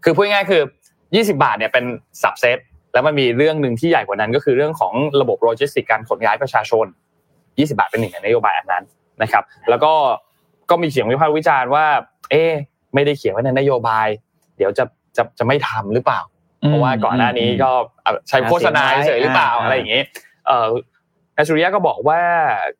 คือพูดง่ายๆคือ 20 บาทเนี่ยเป็นสับเซตแล้วมันมีเรื่องหนึ่งที่ใหญ่กว่านั้นก็คือเรื่องของระบบโลจิสติกการขนย้ายประชาชน 20 บาทเป็นหนึ่งในนโยบายอันนั้นนะครับ แล้วก็ก็มีเสียงวิพากษ์วิจารณ์ว่า เอ๊ ไม่ได้เขียนไว้ในนโยบาย เดี๋ยวจะจะจะไม่ทำหรือเปล่า เพราะว่าก่อนหน้านี้ก็ใช้โฆษณาเฉยๆหรือเปล่าอะไรอย่างนี้เอ่อนายสุริยะก็บอกว่า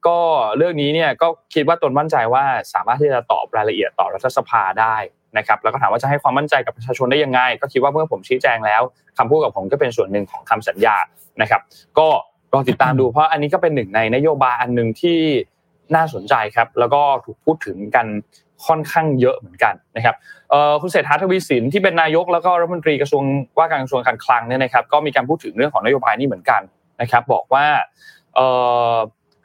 ก็เรื่องนี้เนี่ยก็คิดว่าตนมั่นใจว่าสามารถที่จะตอบรายละเอียดต่อรัฐสภาได้นะครับแล้วก็ถามว่าจะให้ความมั่นใจกับประชาชนได้ยังไง ก็คิดว่าเมื่อผมชี้แจงแล้วคำพูดกับผมก็เป็นส่วนหนึ่งของคำสัญญานะครับ ก็ลองติดตามดูเพราะอันนี้ก็เป็นหนึ่งในนโยบายอันหนึ่งที่น่าสนใจครับ แล้วก็ถูกพูดถึงกัน ค่อนข้างเยอะเหมือนกันนะครับคุณเศรษฐาทวีสินที่เป็นนายกแล้วก็รัฐมนตรีกระทรวงว่าการกระทรวงการคลังเนี่ยนะครับก็มีการพูดถึงเรื่องของนโยบายนี้เหมือนกันนะครับ บอกว่า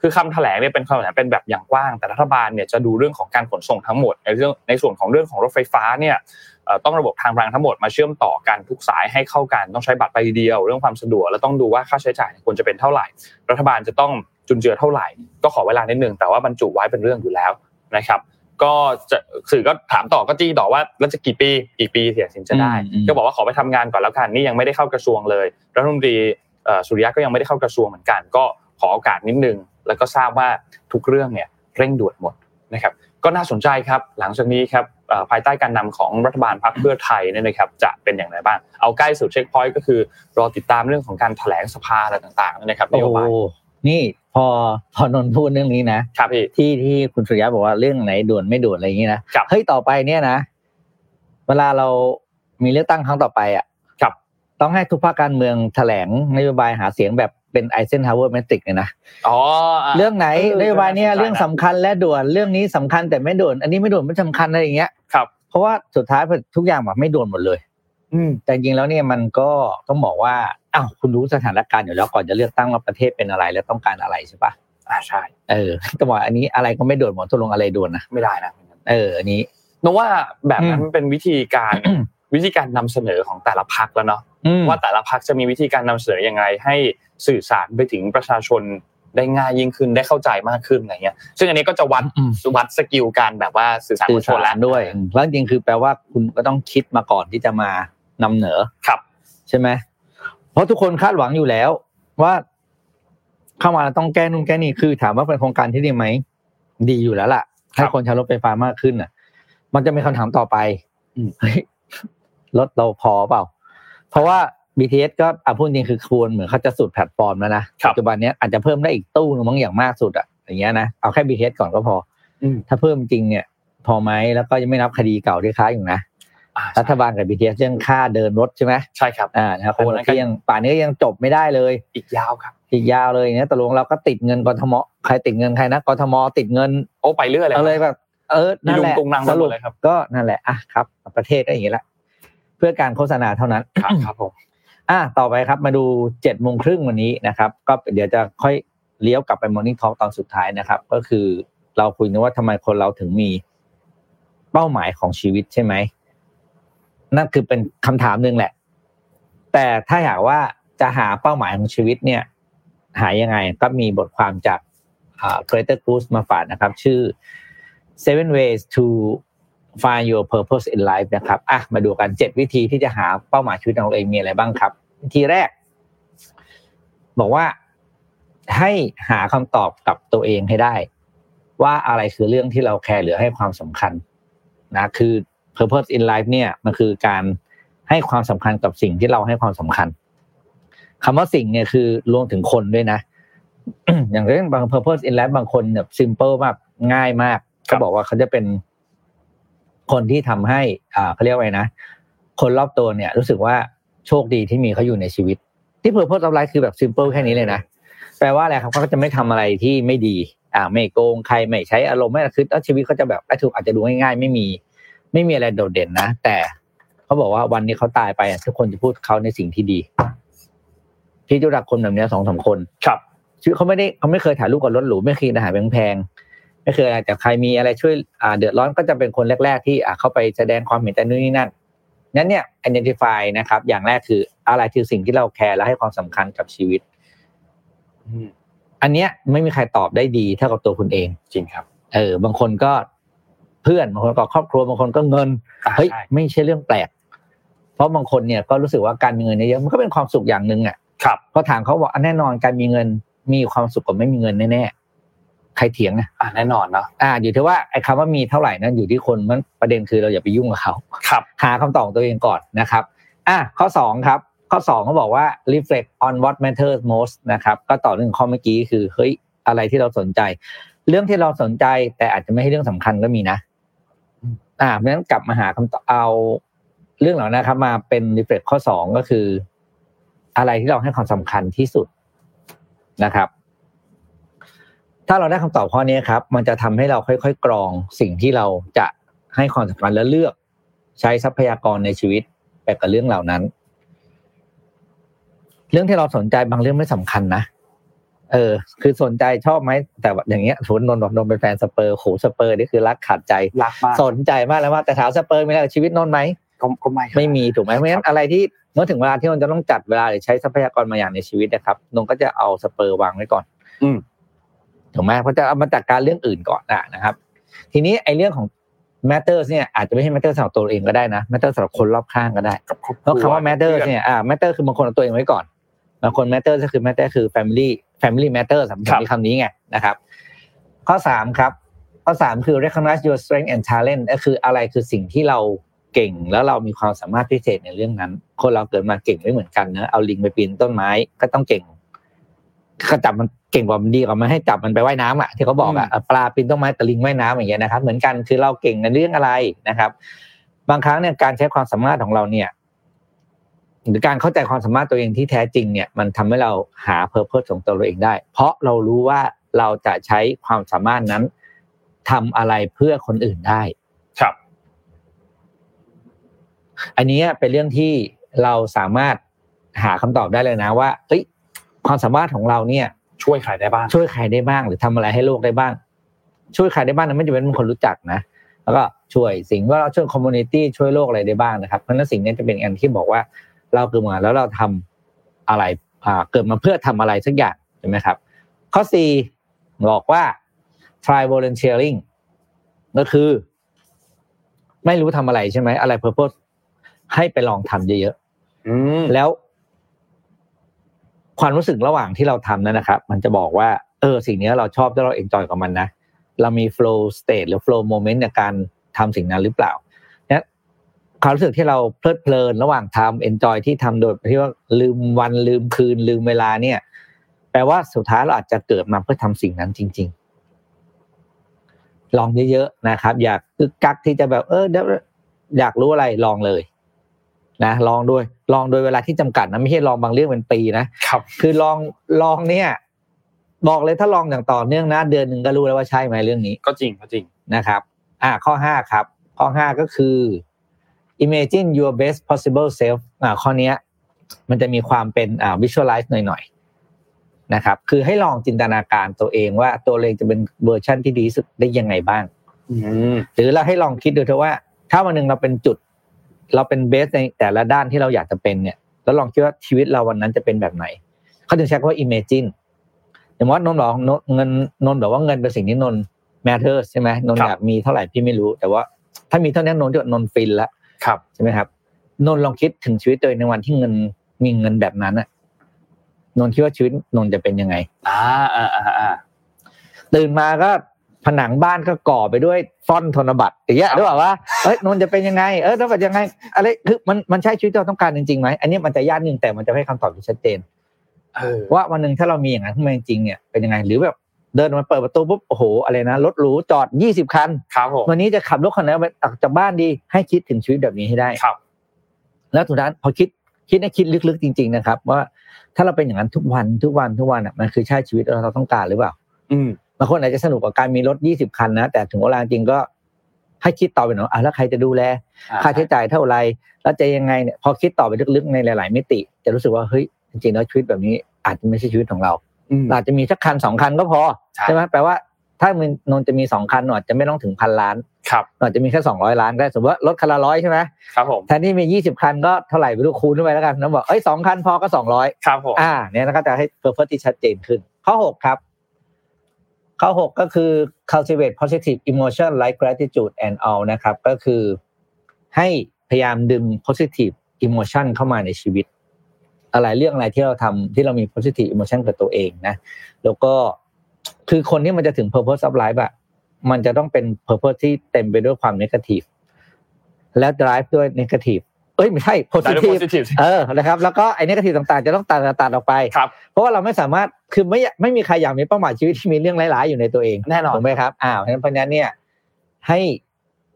คือคำแถลงเนี่ยเป็นคำแถลงเป็นแบบอย่างกว้าง แต่รัฐบาลเนี่ยจะดูเรื่องของการขนส่งทั้งหมดในเรื่องในส่วนของเรื่องของรถไฟฟ้าเนี่ยต้องระบบทางรางทั้งหมดมาเชื่อมต่อกันทุกสายให้เข้ากันต้องใช้บัตรใบเดียว เรื่องความสะดวกแล้วต้องดูว่าค่าใช้จ่ายควรจะเป็นเท่าไหร่ รัฐบาลจะต้องจุนเจือเท่าไหร่ ก็ขอเวลานิดนึงแต่ว่าบรรจุไว้เป็นเรื่องอยู่แล้วนะครับ ก็จะสื่อก็ถามต่อก็จี้ต่อว่าแล้วจะกี่ปีกี่ปีเสียสินจะได้อืมอืมก็บอกว่าขอไปทำงานก่อนแล้วกันนี่ยังไม่ได้เข้ากระทรวงเลยรัฐมนตรีเอ่อสุริยะก็ยังไม่ได้เข้ากระทรวงเหมือนกัน ก็ขอโอกาสนิดนึง แล้วก็ทราบว่าทุกเรื่องเนี่ยเร่งด่วนหมดนะครับก็น่าสนใจครับหลังจากนี้ครับเอ่อภายใต้การนำของรัฐบาลพรรคเพื่อไทยเนี่ยนะครับจะเป็นอย่างไรบ้าง เอาใกล้สุดเช็คพอยต์ก็คือรอติดตามเรื่องของการแถลงสภาอะไรต่างๆนะครับนโอ้โยบาย นี่พอพอนนท์พูดเรื่องนี้นะครับพี่ที่ที่คุณสุริยะบอกว่าเรื่องไหนด่วนไม่ด่วนอะไรอย่างนี้นะครับเฮ้ยต่อไปเนี่ยนะ เวลาเรามีเลือกตั้งครั้งต่อไปอะครับ ต้องให้ทุกพรรคการเมืองแถลงนโยบายหาเสียงแบบเป็น Eisenhower Matrix เลยนะอ๋ออะเรื่องไหนเออนโยบายเนี่ยน่าสนใจนะเรื่องสำคัญและด่วนเรื่องนี้สำคัญแต่ไม่ด่วน อันนี้ไม่ด่วนไม่สำคัญอะไรอย่างเงี้ยครับเพราะว่าสุดท้ายทุกอย่างแบบไม่ด่วนหมดเลย อืมแต่จริงๆแล้วเนี่ยมันก็ต้องบอกว่า อ้าวคุณรู้สถานการณ์อยู่แล้วก่อนจะเลือกตั้งว่าประเทศเป็นอะไรและต้องการอะไรใช่ปะอ่าใช่เออต้องบอกอันนี้อะไรก็ไม่ด่วนหมดตกลงอะไรด่วนนะไม่ได้นะเอออันนี้นึกว่าแบบนั้นอืมมันเป็นวิธีการวิธีการนำเสนอของแต่ละพักแล้วเนาะอืมว่าแต่ละพักจะมีวิธีการนำเสนอยังไง ให้สื่อสารไปถึงประชาชนได้ง่ายยิ่งขึ้นได้เข้าใจมากขึ้นอะไรเงี้ย ซึ่งอันนี้ก็จะวัดอืมวัด skill การแบบว่าสื่อสารสื่อสารมวลชนแล้วด้วยแล้วจริงๆคือแปลว่าคุณก็ต้องคิดมาก่อนที่จะมานำเสนอครับ ใช่ไหม เพราะทุกคนคาดหวังอยู่แล้ว ว่าเข้ามาแล้วต้องแก้นู่นแก้นี่คือ ถามว่าเป็นโครงการที่ดีไหมดีอยู่แล้วล่ะครับให้คนใช้รถไฟฟ้ามากขึ้นอะ มันจะมีคำถามต่อไปอืมเฮ้ยรถเราพอเปล่า เพราะว่า BTS ก็อะพูดจริงคือควรเหมือนเขาจะสุดแพลตฟอร์มแล้วนะครับปัจจุบันเนี้ยอาจจะเพิ่มได้อีกตู้หนึงมั้งอย่างมากสุดอะอย่างเงี้ยนะเอาแค่ BTS ก่อนก็พออืมถ้าเพิ่มจริงเนี่ย พอไหมแล้วก็ยังไม่นับคดีเก่าที่ค้างอยู่นะอ่า รัฐบาลกับ BTS เรื่องค่าเดินรถใช่ไหมใช่ครับอ่านะครับโอ้นั่นก็ก็ยังป่านนี้ก็ยังจบไม่ได้เลยอีกยาวครับ อีกยาวเลยเนี่ยตกลงเราก็ติดเงินกทมใครติดเงินใครนะกทมติดเงินโอ้ไปเรื่อยเลยเอาเลยแบบเออนั่นแหละอีลุงตุงนังไปสหมรุดปเลยครับก็นั่นแหละอะครับ ประเทศก็อย่างนี้แหละเพื่อการโฆษณาเท่านั้นครับครับผมอะต่อไปครับมาดูเจ็ดโมงครึ่งวันนี้นะครับ ก็เดี๋ยวจะค่อยเลี้ยวกลับไปมอร์นิ่งทอ k ตอนสุดท้ายนะครับ ก็คือเราคุยกันว่าทำไมคนเราถึงมีเป้าหมายของชีวิตใช่ไหม นั่นคือเป็นคำถามหนึ่งแหละ แต่ถ้าอยากว่าจะหาเป้าหมายของชีวิตเนี่ย หายังไงก็มีบทความจากอ่า Greater Goose มาฝากนะครับ ชื่อ seven ways to find your purpose in life นะครับอะมาดูกันเจ็ดวิธีที่จะหาเป้าหมายชีวิตของเราเองมีอะไรบ้างครับ วิธีแรก บอกว่าให้หาคำตอบกับตัวเองให้ได้ ว่าอะไรคือเรื่องที่เราแคร์หรือให้ความสำคัญนะคือ purpose in life เนี่ยมันคือการให้ความสำคัญกับสิ่งที่เราให้ความสำคัญคำว่าสิ่งเนี่ยคือรวมถึงคนด้วยนะ อย่างเช่นบาง purpose in life บางคนแบบ simple มากง่ายมากครัก็บอกว่าเขาจะเป็นคนที่ทำให้ อ่าเขาเรียกว่าไงนะ คนรอบตัวเนี่ย รู้สึกว่าโชคดีที่มีเขาอยู่ในชีวิต ที่ purpose of life คือแบบ simple แค่นี้เลยนะแปลว่าอะไรครับเขาก็จะไม่ทำอะไรที่ไม่ดี อ่าไม่โกงใครไม่ใช้อารมณ์ไม่คือแล้วชีวิตเขาจะแบบไอถูกอาจจะดูง่ายๆไม่มี ไม่มีอะไรโดดเด่นนะ แต่เขาบอกว่าวันนี้เขาตายไปอะทุกคนจะพูดเขาในสิ่งที่ดี พี่รู้จักคนแบบเนี้ยสองสามคน ครับชีวิตเขาไม่ได้เขาไม่เคยถ่ายรูปกับรถหรูไม่เคยอาหารแพงๆไม่เคยอะไรแต่ใครมีอะไรช่วยอ่าเดือดร้อนก็จะเป็นคนแรก ๆ ที่อ่าเข้าไปแสดงความเห็นแต่นู่นนี่นั่นนั้นเนี่ย identify นะครับ อย่างแรกคืออะไรคือสิ่งที่เราแคร์และให้ความสำคัญกับชีวิตอืมอันเนี้ยไม่มีใครตอบได้ดีเท่ากับตัวคุณเอง จริงครับ เออ บางคนก็ เพื่อนบางคนก็ครอบครัวบางคนก็เงินอ่าเฮ้ยใช่ไม่ใช่เรื่องแปลก เพราะบางคนเนี่ยก็รู้สึกว่าการมีเงินเยอะๆมันก็เป็นความสุขอย่างหนึ่งอะครับพอถามเขาบอกอะแน่นอนการมีเงินมีความสุขกว่าไม่มีเงินแน่ๆใครเถียงอะอ่าแน่นอนเนาะอ่า อยู่ที่ว่าไอ้คำว่ามีเท่าไหร่นั้นอยู่ที่คนมันประเด็นคือเราอย่าไปยุ่งกับเขาครับ หาคำตอบของตัวเองก่อนนะครับ อะข้อสองครับ ข้อสองเขาบอกว่า reflect on what matters most นะครับก็ต่อเนื่องข้อเมื่อกี้คือเฮ้ยอะไรที่เราสนใจ เรื่องที่เราสนใจแต่อาจจะไม่ใช่เรื่องสำคัญก็มีนะ อ่าเพราะฉะนั้นกลับมาหาคำตอบเอาเรื่องเหล่านั้นครับ มาเป็น reflect ข้อสองก็คือ อะไรที่เราให้ความสำคัญที่สุดนะครับ ถ้าเราได้คำตอบข้อนี้ครับ มันจะทำให้เราค่อยๆกรองสิ่งที่เราจะให้ความสำคัญและเลือก ใช้ทรัพยากรในชีวิตไปกับเรื่องเหล่านั้น เรื่องที่เราสนใจบางเรื่องไม่สำคัญนะ เออ คือสนใจชอบไหมแต่ว่าอย่างเงี้ยสมมตินนท์บอกนนท์เป็นแฟนสเปอร์โหสเปอร์นี่คือรักขาดใจรักมากสนใจมากแล้วว่าแต่ถามสเปอร์มีอะไรกับชีวิตนนท์ไหมก็ก็ไม่ครับไม่มีถูกไหมเพราะฉะนั้นอะไรที่เมื่อถึงเวลาที่นนท์จะต้องจัดเวลาหรือใช้ทรัพยากรมาอย่างในชีวิตนะครับนนท์ก็จะเอาสเปอร์วางไว้ก่อน อืมถูกไหมเพราะจะเอามาจัดการเรื่องอื่นก่อนนะนะครับ ทีนี้ไอ้เรื่องของ matters เนี่ยอาจจะไม่ใช่ matters สำหรับตัวเองก็ได้นะ matters สำหรับคนรอบข้างก็ได้กับครอบเพราะคำว่าพื่ matters อนเนี่ยอ่า matter คือบางคนเอาตัวเองไว้ก่อนบางคน matter ก็คือ matter คือ family family matter สำหครัรับบมีคำนี้ไงนะครับข้อสามครับข้อสามคือ recognize your strength and talent ก็คืออะไรคือสิ่งที่เราเก่งแล้วเรามีความสามารถพิเศษในเรื่องนั้น คนเราเกิดมาเก่งไม่เหมือนกันนะเอาลิงไปปีนต้นไม้ก็ต้องเก่งก็จับมันเก่งกว่ามันดีกว่ามันให้จับมันไปว่ายน้ำอะที่เขาบอกอะปลาปีนต้นไม้แต่ลิงว่ายน้ำอย่างเงี้ยนะครับ เหมือนกันคือเราเก่งในเรื่องอะไรนะครับ บางครั้งเนี่ยการใช้ความสามารถของเราเนี่ย หรือการเข้าใจความสามารถตัวเองที่แท้จริงเนี่ยมันทำให้เราหาเพอร์เพสของตัวเราเองได้ เพราะเรารู้ว่าเราจะใช้ความสามารถนั้นทำอะไรเพื่อคนอื่นได้ ครับ อันนี้เป็นเรื่องที่เราสามารถหาคำตอบได้เลยนะว่าเฮ้ยความสามารถของเราเนี่ย ช่วยใครได้บ้าง ช่วยใครได้บ้าง หรือทำอะไรให้โลกได้บ้าง ช่วยใครได้บ้างนั้นไม่จำเป็นเป็นคนรู้จักนะแล้วก็ช่วยสิ่งว่าเราช่วย community ช่วยโลกอะไรได้บ้างนะครับเพราะฉะนั้นสิ่งนี้จะเป็นอันที่บอกว่า เราเกิดมาแล้วเราทำอะไรอ่าเกิดมาเพื่อทำอะไรสักอย่างใช่ไหมครับ ข้อสี่บอกว่า try volunteering ก็คือ ไม่รู้ทำอะไรใช่ไหมอะไร purpose ให้ไปลองทำเยอะอืมๆแล้ว ความรู้สึกระหว่างที่เราทำนั้นนะครับ มันจะบอกว่า เออ สิ่งนี้เราชอบแล้วเราเอนจอยกับมันนะเรามี flow state หรือ flow moment ในการทำสิ่งนั้นหรือเปล่าเนี่ย ความรู้สึกที่เราเพลิดเพลินระหว่างทำ enjoy ที่ทำโดยที่ว่าลืมวันลืมคืนลืมเวลาเนี่ย แปลว่าสุดท้ายเราอาจจะเกิดมาเพื่อทำสิ่งนั้นจริง ๆ ลองเยอะๆนะครับ อยากคึกกักที่จะแบบ เออเดี๋ยวอยากรู้อะไรลองเลยนะลองด้วย ลองโดยเวลาที่จำกัดนะไม่ใช่ลองบางเรื่องเป็นปีนะครับ คือลองลองเนี่ย บอกเลยถ้าลองอย่างต่อเนื่องนะ เดือนหนึ่งก็รู้แล้วว่าใช่ไหมเรื่องนี้ ก็จริงก็จริงนะครับ อ่าข้อห้าครับ ข้อห้าก็คือ imagine your best possible self อ่าข้อเนี้ยมันจะมีความเป็นอ่า visualize หน่อยๆนะครับ คือให้ลองจินตนาการตัวเองว่าตัวเองจะเป็นเวอร์ชันที่ดีที่สุดได้ยังไงบ้างอืมหรือเราให้ลองคิดดูเถอะว่า ถ้าวันหนึ่งเราเป็นจุด เราเป็นเบสในแต่ละด้านที่เราอยากจะเป็นเนี่ย แล้วลองคิดว่าชีวิตเราวันนั้นจะเป็นแบบไหนเขาถึงใช้คำว่า imagine อย่างว่านนท์บอกนนเงินนนท์บอกว่าเงินเป็นสิ่งที่นน matters ใช่ไหมนนครับอยากมีเท่าไหร่พี่ไม่รู้ แต่ว่าถ้ามีเท่านี้นนท์จะนนฟินแล้ว ครับใช่ไหมครับนนท์ลองคิดถึงชีวิตตัวเองในวันที่เงินมีเงินแบบนั้นอะนนท์คิดว่าชีวิตนนท์จะเป็นยังไงอ่าอ่าอ่าอ่าตื่นมาก็ผนังบ้านก็ก่อไปด้วยฟอนต์ธนบัตรอย่างเงี้ยครับหรือเปล่าว่าเอ้ยนนท์จะเป็นยังไง เออธนบัตรยังไงอะไรคือมันมันใช่ชีวิตที่เราต้องการจริงๆไหมอันนี้มันจะยากนิดนึงแต่มันจะให้คำตอบที่ชัดเจนเออว่าวันหนึ่งถ้าเรามีอย่างนั้นขึ้นมาจริงๆเนี่ยเป็นยังไง หรือแบบ เดินมาเปิดประตูปุ๊บโอ้โหอะไรนะรถหรูจอดยี่สิบคันครับผมวันนี้จะขับรถคันไหนไปออกจากบ้านดี ให้คิดถึงชีวิตแบบนี้ให้ได้ครับ แล้วสุดท้ายพอคิดคิดให้คิดลึกๆจริง ๆ นะครับ ว่าถ้าเราเป็นอย่างนั้นทุกวันทุกวันทุกวันอะมันคือใช่ชีวิตเราต้องการหรือเปล่า อืมบางคนอาจจะสนุกกับการมีรถ 20 คันนะแต่ถึงเวลาจริงก็ให้คิดต่อไปหน่อยอะแล้วใครจะดูแลอ่าค่าใช้จ่ายเท่าไหรแล้วจะยังไงเนี่ยพอคิดต่อไปลึกๆในหลาย ๆ มิติ จะรู้สึกว่าเฮ้ยจริงๆแล้วชีวิตแบบนี้อาจจะไม่ใช่ชีวิตของเรา อืมอาจจะมีสักคันสองคันก็พอใช่ใช่ไหมแปลว่าถ้ามันนนท์จะมีสองคันหนอาจจะไม่ต้องถึงพันล้านครับอาจจะมีแค่สองร้อยล้านก็ได้สมมติว่ารถคันละร้อยใช่ไหมครับผมแทนที่มียี่สิบคันก็เท่าไหร่ไม่รู้คูณขึ้นไปแล้วกันแล้วบอกเอ้ยสองคันพอก็สองร้อยครับผมอ่าเนี่ยก็จะให้ purpose ที่ชัดเจนขึ้น ข้อหกครับ ข้อหกก็คือ cultivate positive emotion like gratitude and all นะครับ ก็คือให้พยายามดึง positive emotion เข้ามาในชีวิต อะไรเรื่องอะไรที่เราทำที่เรามี positive emotion กับตัวเองนะ แล้วก็คือคนที่มันจะถึง purpose of life อะมันจะต้องเป็น purpose ที่เต็มไปด้วยความ negative และ drive ด้วย negative เอ้ยไม่ใช่ได้ด้วย positive positive เออนะครับ แล้วก็ไอ้ negative ต่างๆ จะต้องตัดตัดออกไปครับเพราะว่าเราไม่สามารถคือไม่ไม่มีใครอยากมีเป้าหมายชีวิตที่มีเรื่องร้ายๆอยู่ในตัวเองแน่นอนถูกไหมครับอ้าวเพราะฉะนั้นเพราะฉะนั้นเนี่ยให้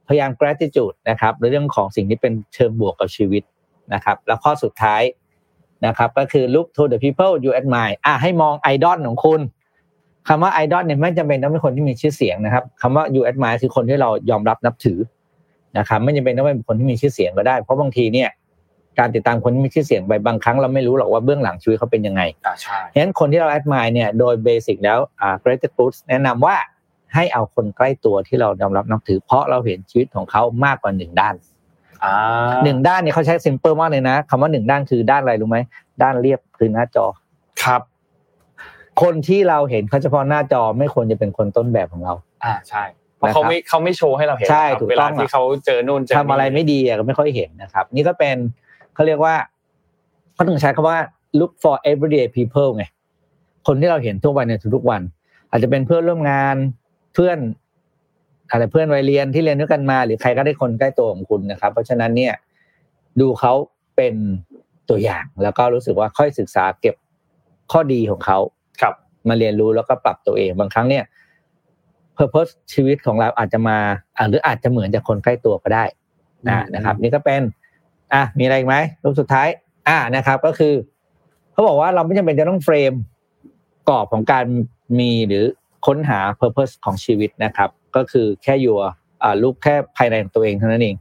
พยายาม gratitude นะครับในเรื่องของสิ่งที่เป็นเชิงบวกกับชีวิตนะครับ แล้วข้อสุดท้าย นะครับก็คือ look to the people you admire อะให้มองไอดอลของคุณคำว่าไอดอลเนี่ยไม่จำเป็นต้องเป็นคนที่มีชื่อเสียงนะครับคำว่า you admire คือคนที่เรายอมรับนับถือนะครับไม่จำเป็นต้องเป็นคนที่มีชื่อเสียงก็ได้ เพราะบางทีเนี่ยการติดตามคนที่มีชื่อเสียงไปบางครั้งเราไม่รู้หรอกว่าเบื้องหลังชีวิตเขาเป็นยังไงอ่าใช่ฉะนั้นคนที่เรา admire เนี่ยโดยเบสิกแล้วอ่า greatest good แนะนำว่าให้เอาคนใกล้ตัวที่เรายอมรับนับถือ เพราะเราเห็นชีวิตของเขามากกว่าหนึ่งด้านอ่า หนึ่งด้านเนี่ยเขาใช้ simple มากเลยนะคำว่าหนึ่งด้านคือด้านอะไรรู้ไหมด้านเรียบคือหน้าจอครับ คนที่เราเห็นเขาเฉพาะหน้าจอไม่ควรจะเป็นคนต้นแบบของเรา อ่าใช่เพราะเขาไม่เขาไม่โชว์ให้เราเห็นใช่ครับถูกเวต้ลาองที่เขาเจอนู่นเจอนี่ทำอะไรไม่ดีอะก็ไม่ค่อยเห็นนะครับ นี่ก็เป็นเขาเรียกว่าเขาถึงใช้คำว่า look for everyday people ไงคนที่เราเห็นทุกวันในทุกๆวัน อาจจะเป็นเพื่อนร่วมงานเพื่อน อะไรเพื่อนวัยเรียนที่เรียนด้วยกันมา หรือใครก็ได้คนใกล้ตัวของคุณนะครับ เพราะฉะนั้นเนี่ยดูเขาเป็นตัวอย่างแล้วก็รู้สึกว่าค่อยศึกษาเก็บข้อดีของเขาครับ มาเรียนรู้แล้วก็ปรับตัวเองบางครั้งเนี่ย purpose ชีวิตของเราอาจจะมาอ่าหรืออาจจะเหมือนจากคนใกล้ตัวก็ได้นะอืมนะครับ นี่ก็เป็นอะมีอะไรอีกไหมรูปสุดท้าย อ่านะครับ ก็คือเขาบอกว่าเราไม่จำเป็นจะต้องเฟรมกรอบของการมีหรือค้นหา purpose ของชีวิตนะครับ ก็คือแค่อยู่อ่าลูกแค่ภายในของตัวเองเท่านั้นเอง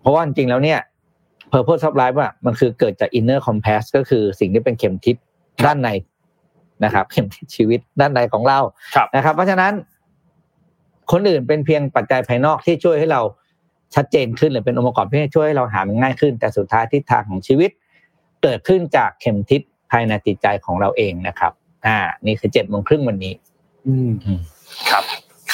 เพราะว่าจริงๆแล้วเนี่ย purpose of life อะมันคือเกิดจาก inner compass ก็คือสิ่งที่เป็นเข็มทิศด้านในนะครับ เข็มทิศชีวิตด้านในของเราครับนะครับ เพราะฉะนั้น คนอื่นเป็นเพียงปัจจัยภายนอกที่ช่วยให้เราชัดเจนขึ้นหรือเป็นองค์ประกอบที่ช่วยให้เราหามันง่ายขึ้น แต่สุดท้ายทิศทางของชีวิต เกิดขึ้นจากเข็มทิศภายในจิตใจของเราเองนะครับ อ่า นี่คือเจ็ดโมงครึ่งวันนี้ อืมอืมครับ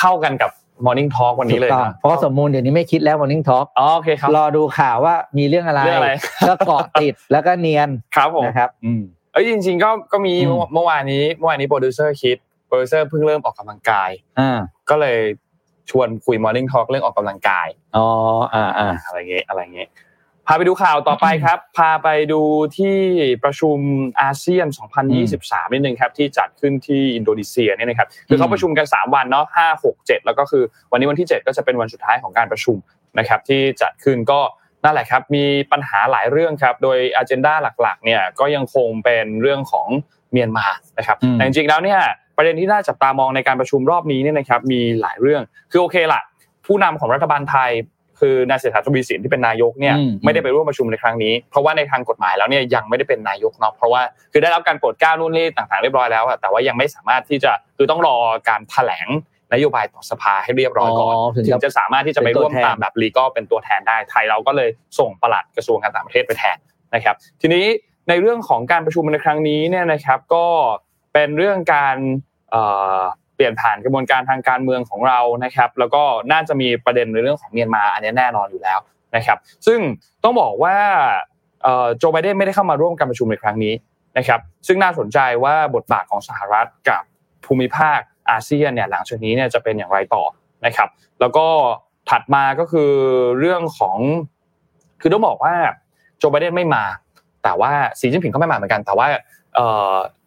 เข้ากันกับ Morning Talk วันนี้เลยถูกต้องนะเพราะว่าสมมูลเดี๋ยวนี้ไม่คิดแล้ว Morning Talk อ๋อโอเคครับรอดูข่าวว่ามีเรื่องอะไรเรื่องอะไรก็เกาะติดแล้วก็เนียนครับผมนะครับอืมเอ้ยจริง ๆ ก็ก็มีอืมเมื่อวานนี้เมื่อวานนี้โปรดิวเซอร์คิดโปรดิวเซอร์เพิ่งเริ่มออกกำลังกายอ่าก็เลยชวนคุย Morning Talk เรื่องออกกำลังกายอ๋ออ่าอ่าอะไรเงี้ยอะไรเงี้ย พาไปดูข่าวต่อไปครับ พาไปดูที่ประชุมอาเซียน 2023 นิดนึงครับ ที่จัดขึ้นที่อินโดนีเซียเนี่ยนะครับ คือเขาประชุมกัน 3 วันเนาะ5 6 7 แล้วก็คือวันนี้วันที่ 7 ก็จะเป็นวันสุดท้ายของการประชุมนะครับ ที่จัดขึ้นก็นั่นแหละครับ มีปัญหาหลายเรื่องครับ โดยอ g e n d a หลักๆ เนี่ยก็ยังคงเป็นเรื่องของเมียนมานะครับอืมแต่จริงๆแล้วเนี่ยประเด็นที่น่าจับตามองในการประชุมรอบนี้เนี่ยนะครับ มีหลายเรื่อง คือโอเคละผู้นำของรัฐบาลไทย คือนายเศรษฐาทวีสินที่เป็นนายกเนี่ยอืมไม่ได้ไปร่วมประชุมในครั้งนี้เพราะว่าในทางกฎหมายแล้วเนี่ยยังไม่ได้เป็นนายกเนาะเพราะว่าคือได้รับการโปรดเกล้านู่นนี่ต่างๆเรียบร้อยแล้วอะแต่ว่ายังไม่สามารถที่จะคือต้องรอการแถลงนโยบายต่อสภาให้เรียบร้อยก่อนอ๋อถึงถึจะงจะสามารถที่จะไปร่วมเป็นตัวแทนตามแบบลีก็เป็นตัวแทนได้ไทยเราก็เลยส่งปลัดกระทรวงการต่างประเทศไปแทนนะครับ ทีนี้ในเรื่องของการประชุมในครั้งนี้เนี่ยนะครับก็เป็นเรื่องการ เปลี่ยนผ่านกระบวนการทางการเมืองของเรานะครับ แล้วก็น่าจะมีประเด็นในเรื่องของเมียนมาอันนี้แน่นอนอยู่แล้วนะครับ ซึ่งต้องบอกว่าโจไบเดนไม่ได้เข้ามาร่วมการประชุมในครั้งนี้นะครับ ซึ่งน่าสนใจว่าบทบาทของสหรัฐกับภูมิภาคอาเซียนเนี่ยหลังจากนี้เนี่ยจะเป็นอย่างไรต่อนะครับ แล้วก็ถัดมาก็คือเรื่องของคือต้องบอกว่าโจไบเดนไม่มา แต่ว่าสีจิ้นผิงก็ไม่มาเหมือนกัน แต่ว่า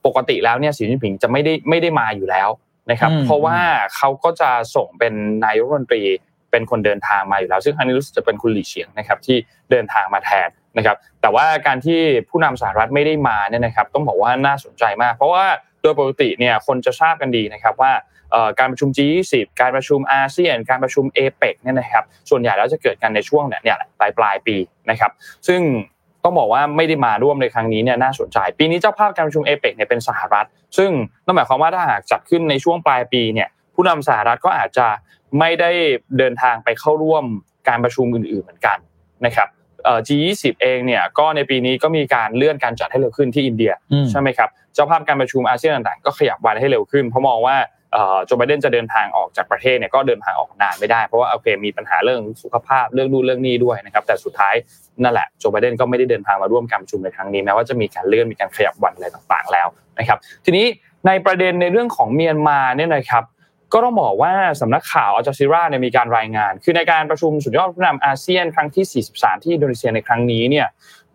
ปกติแล้วเนี่ยสีจิ้นผิงจะไม่ได้ไม่ได้มาอยู่แล้ว นะครับอืมเพราะว่าเขาก็จะส่งเป็นนายกรัฐมนตรีเป็นคนเดินทางมาอยู่แล้ว ซึ่งครั้งนี้รู้สึกจะเป็นคุณหลี่เฉียงนะครับที่เดินทางมาแทนนะครับ แต่ว่าการที่ผู้นำสหรัฐไม่ได้มาเนี่ยนะครับ ต้องบอกว่าน่าสนใจมาก เพราะว่าโดยปกติเนี่ยคนจะทราบกันดีนะครับว่าเอ่อการประชุม G20 การประชุมอาเซียน การประชุมเอเปกเนี่ยนะครับ ส่วนใหญ่แล้วจะเกิดกันในช่วงเนี่ยเนี่ยแหละปลายปลายปีนะครับ ซึ่ง ต้องบอกว่าไม่ได้มาร่วมในครั้งนี้เนี่ยน่าสนใจ ปีนี้เจ้าภาพการประชุมเอเปกเนี่ยเป็นสหรัฐ ซึ่งนั่นหมายความว่าถ้าหากจัดขึ้นในช่วงปลายปีเนี่ยผู้นำสหรัฐก็อาจจะไม่ได้เดินทางไปเข้าร่วมการประชุมอื่นๆเหมือนกันนะครับเอ่อ G20 เองเนี่ยก็ในปีนี้ก็มีการเลื่อนการจัดให้เร็วขึ้นที่อินเดียใช่ไหมครับเจ้าภาพการประชุมอาเซียนต่างๆ ก็ขยับวันให้เร็วขึ้นเพราะมองว่า โจไบเดนจะเดินทางออกจากประเทศเนี่ยก็เดินทางออกนานไม่ได้เพราะว่าโอเคมีปัญหาเรื่องสุขภาพเรื่องนู่นเรื่องนี้ด้วยนะครับแต่สุดท้ายนั่นแหละโจไบเดนก็ไม่ได้เดินทางมาร่วมการประชุมในครั้งนี้แม้ว่าจะมีการเลื่อนมีการขยับวันอะไรต่างๆแล้วนะครับทีนี้ในประเด็นในเรื่องของเมียนมาเนี่ยนะครับก็ต้องบอกว่าสำนักข่าวอัลจาซีราเนี่ยมีการรายงาน คือในการประชุมสุดยอดผู้นำอาเซียนครั้งที่ 43 ที่อินโดนีเซียในครั้งนี้เนี่ย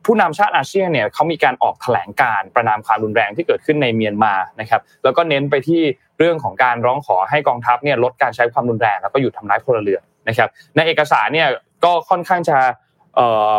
ผู้นำชาติอาเซียนเนี่ยเขามีการออกแถลงการประนามความรุนแรงที่เกิดขึ้นในเมียนมานะครับแล้วก็เน้นไปที่เรื่องของการร้องขอให้กองทัพเนี่ยลดการใช้ความรุนแรงแล้วก็หยุดทำร้ายพลเรือนนะครับในเอกสารเนี่ยก็ค่อนข้างจะ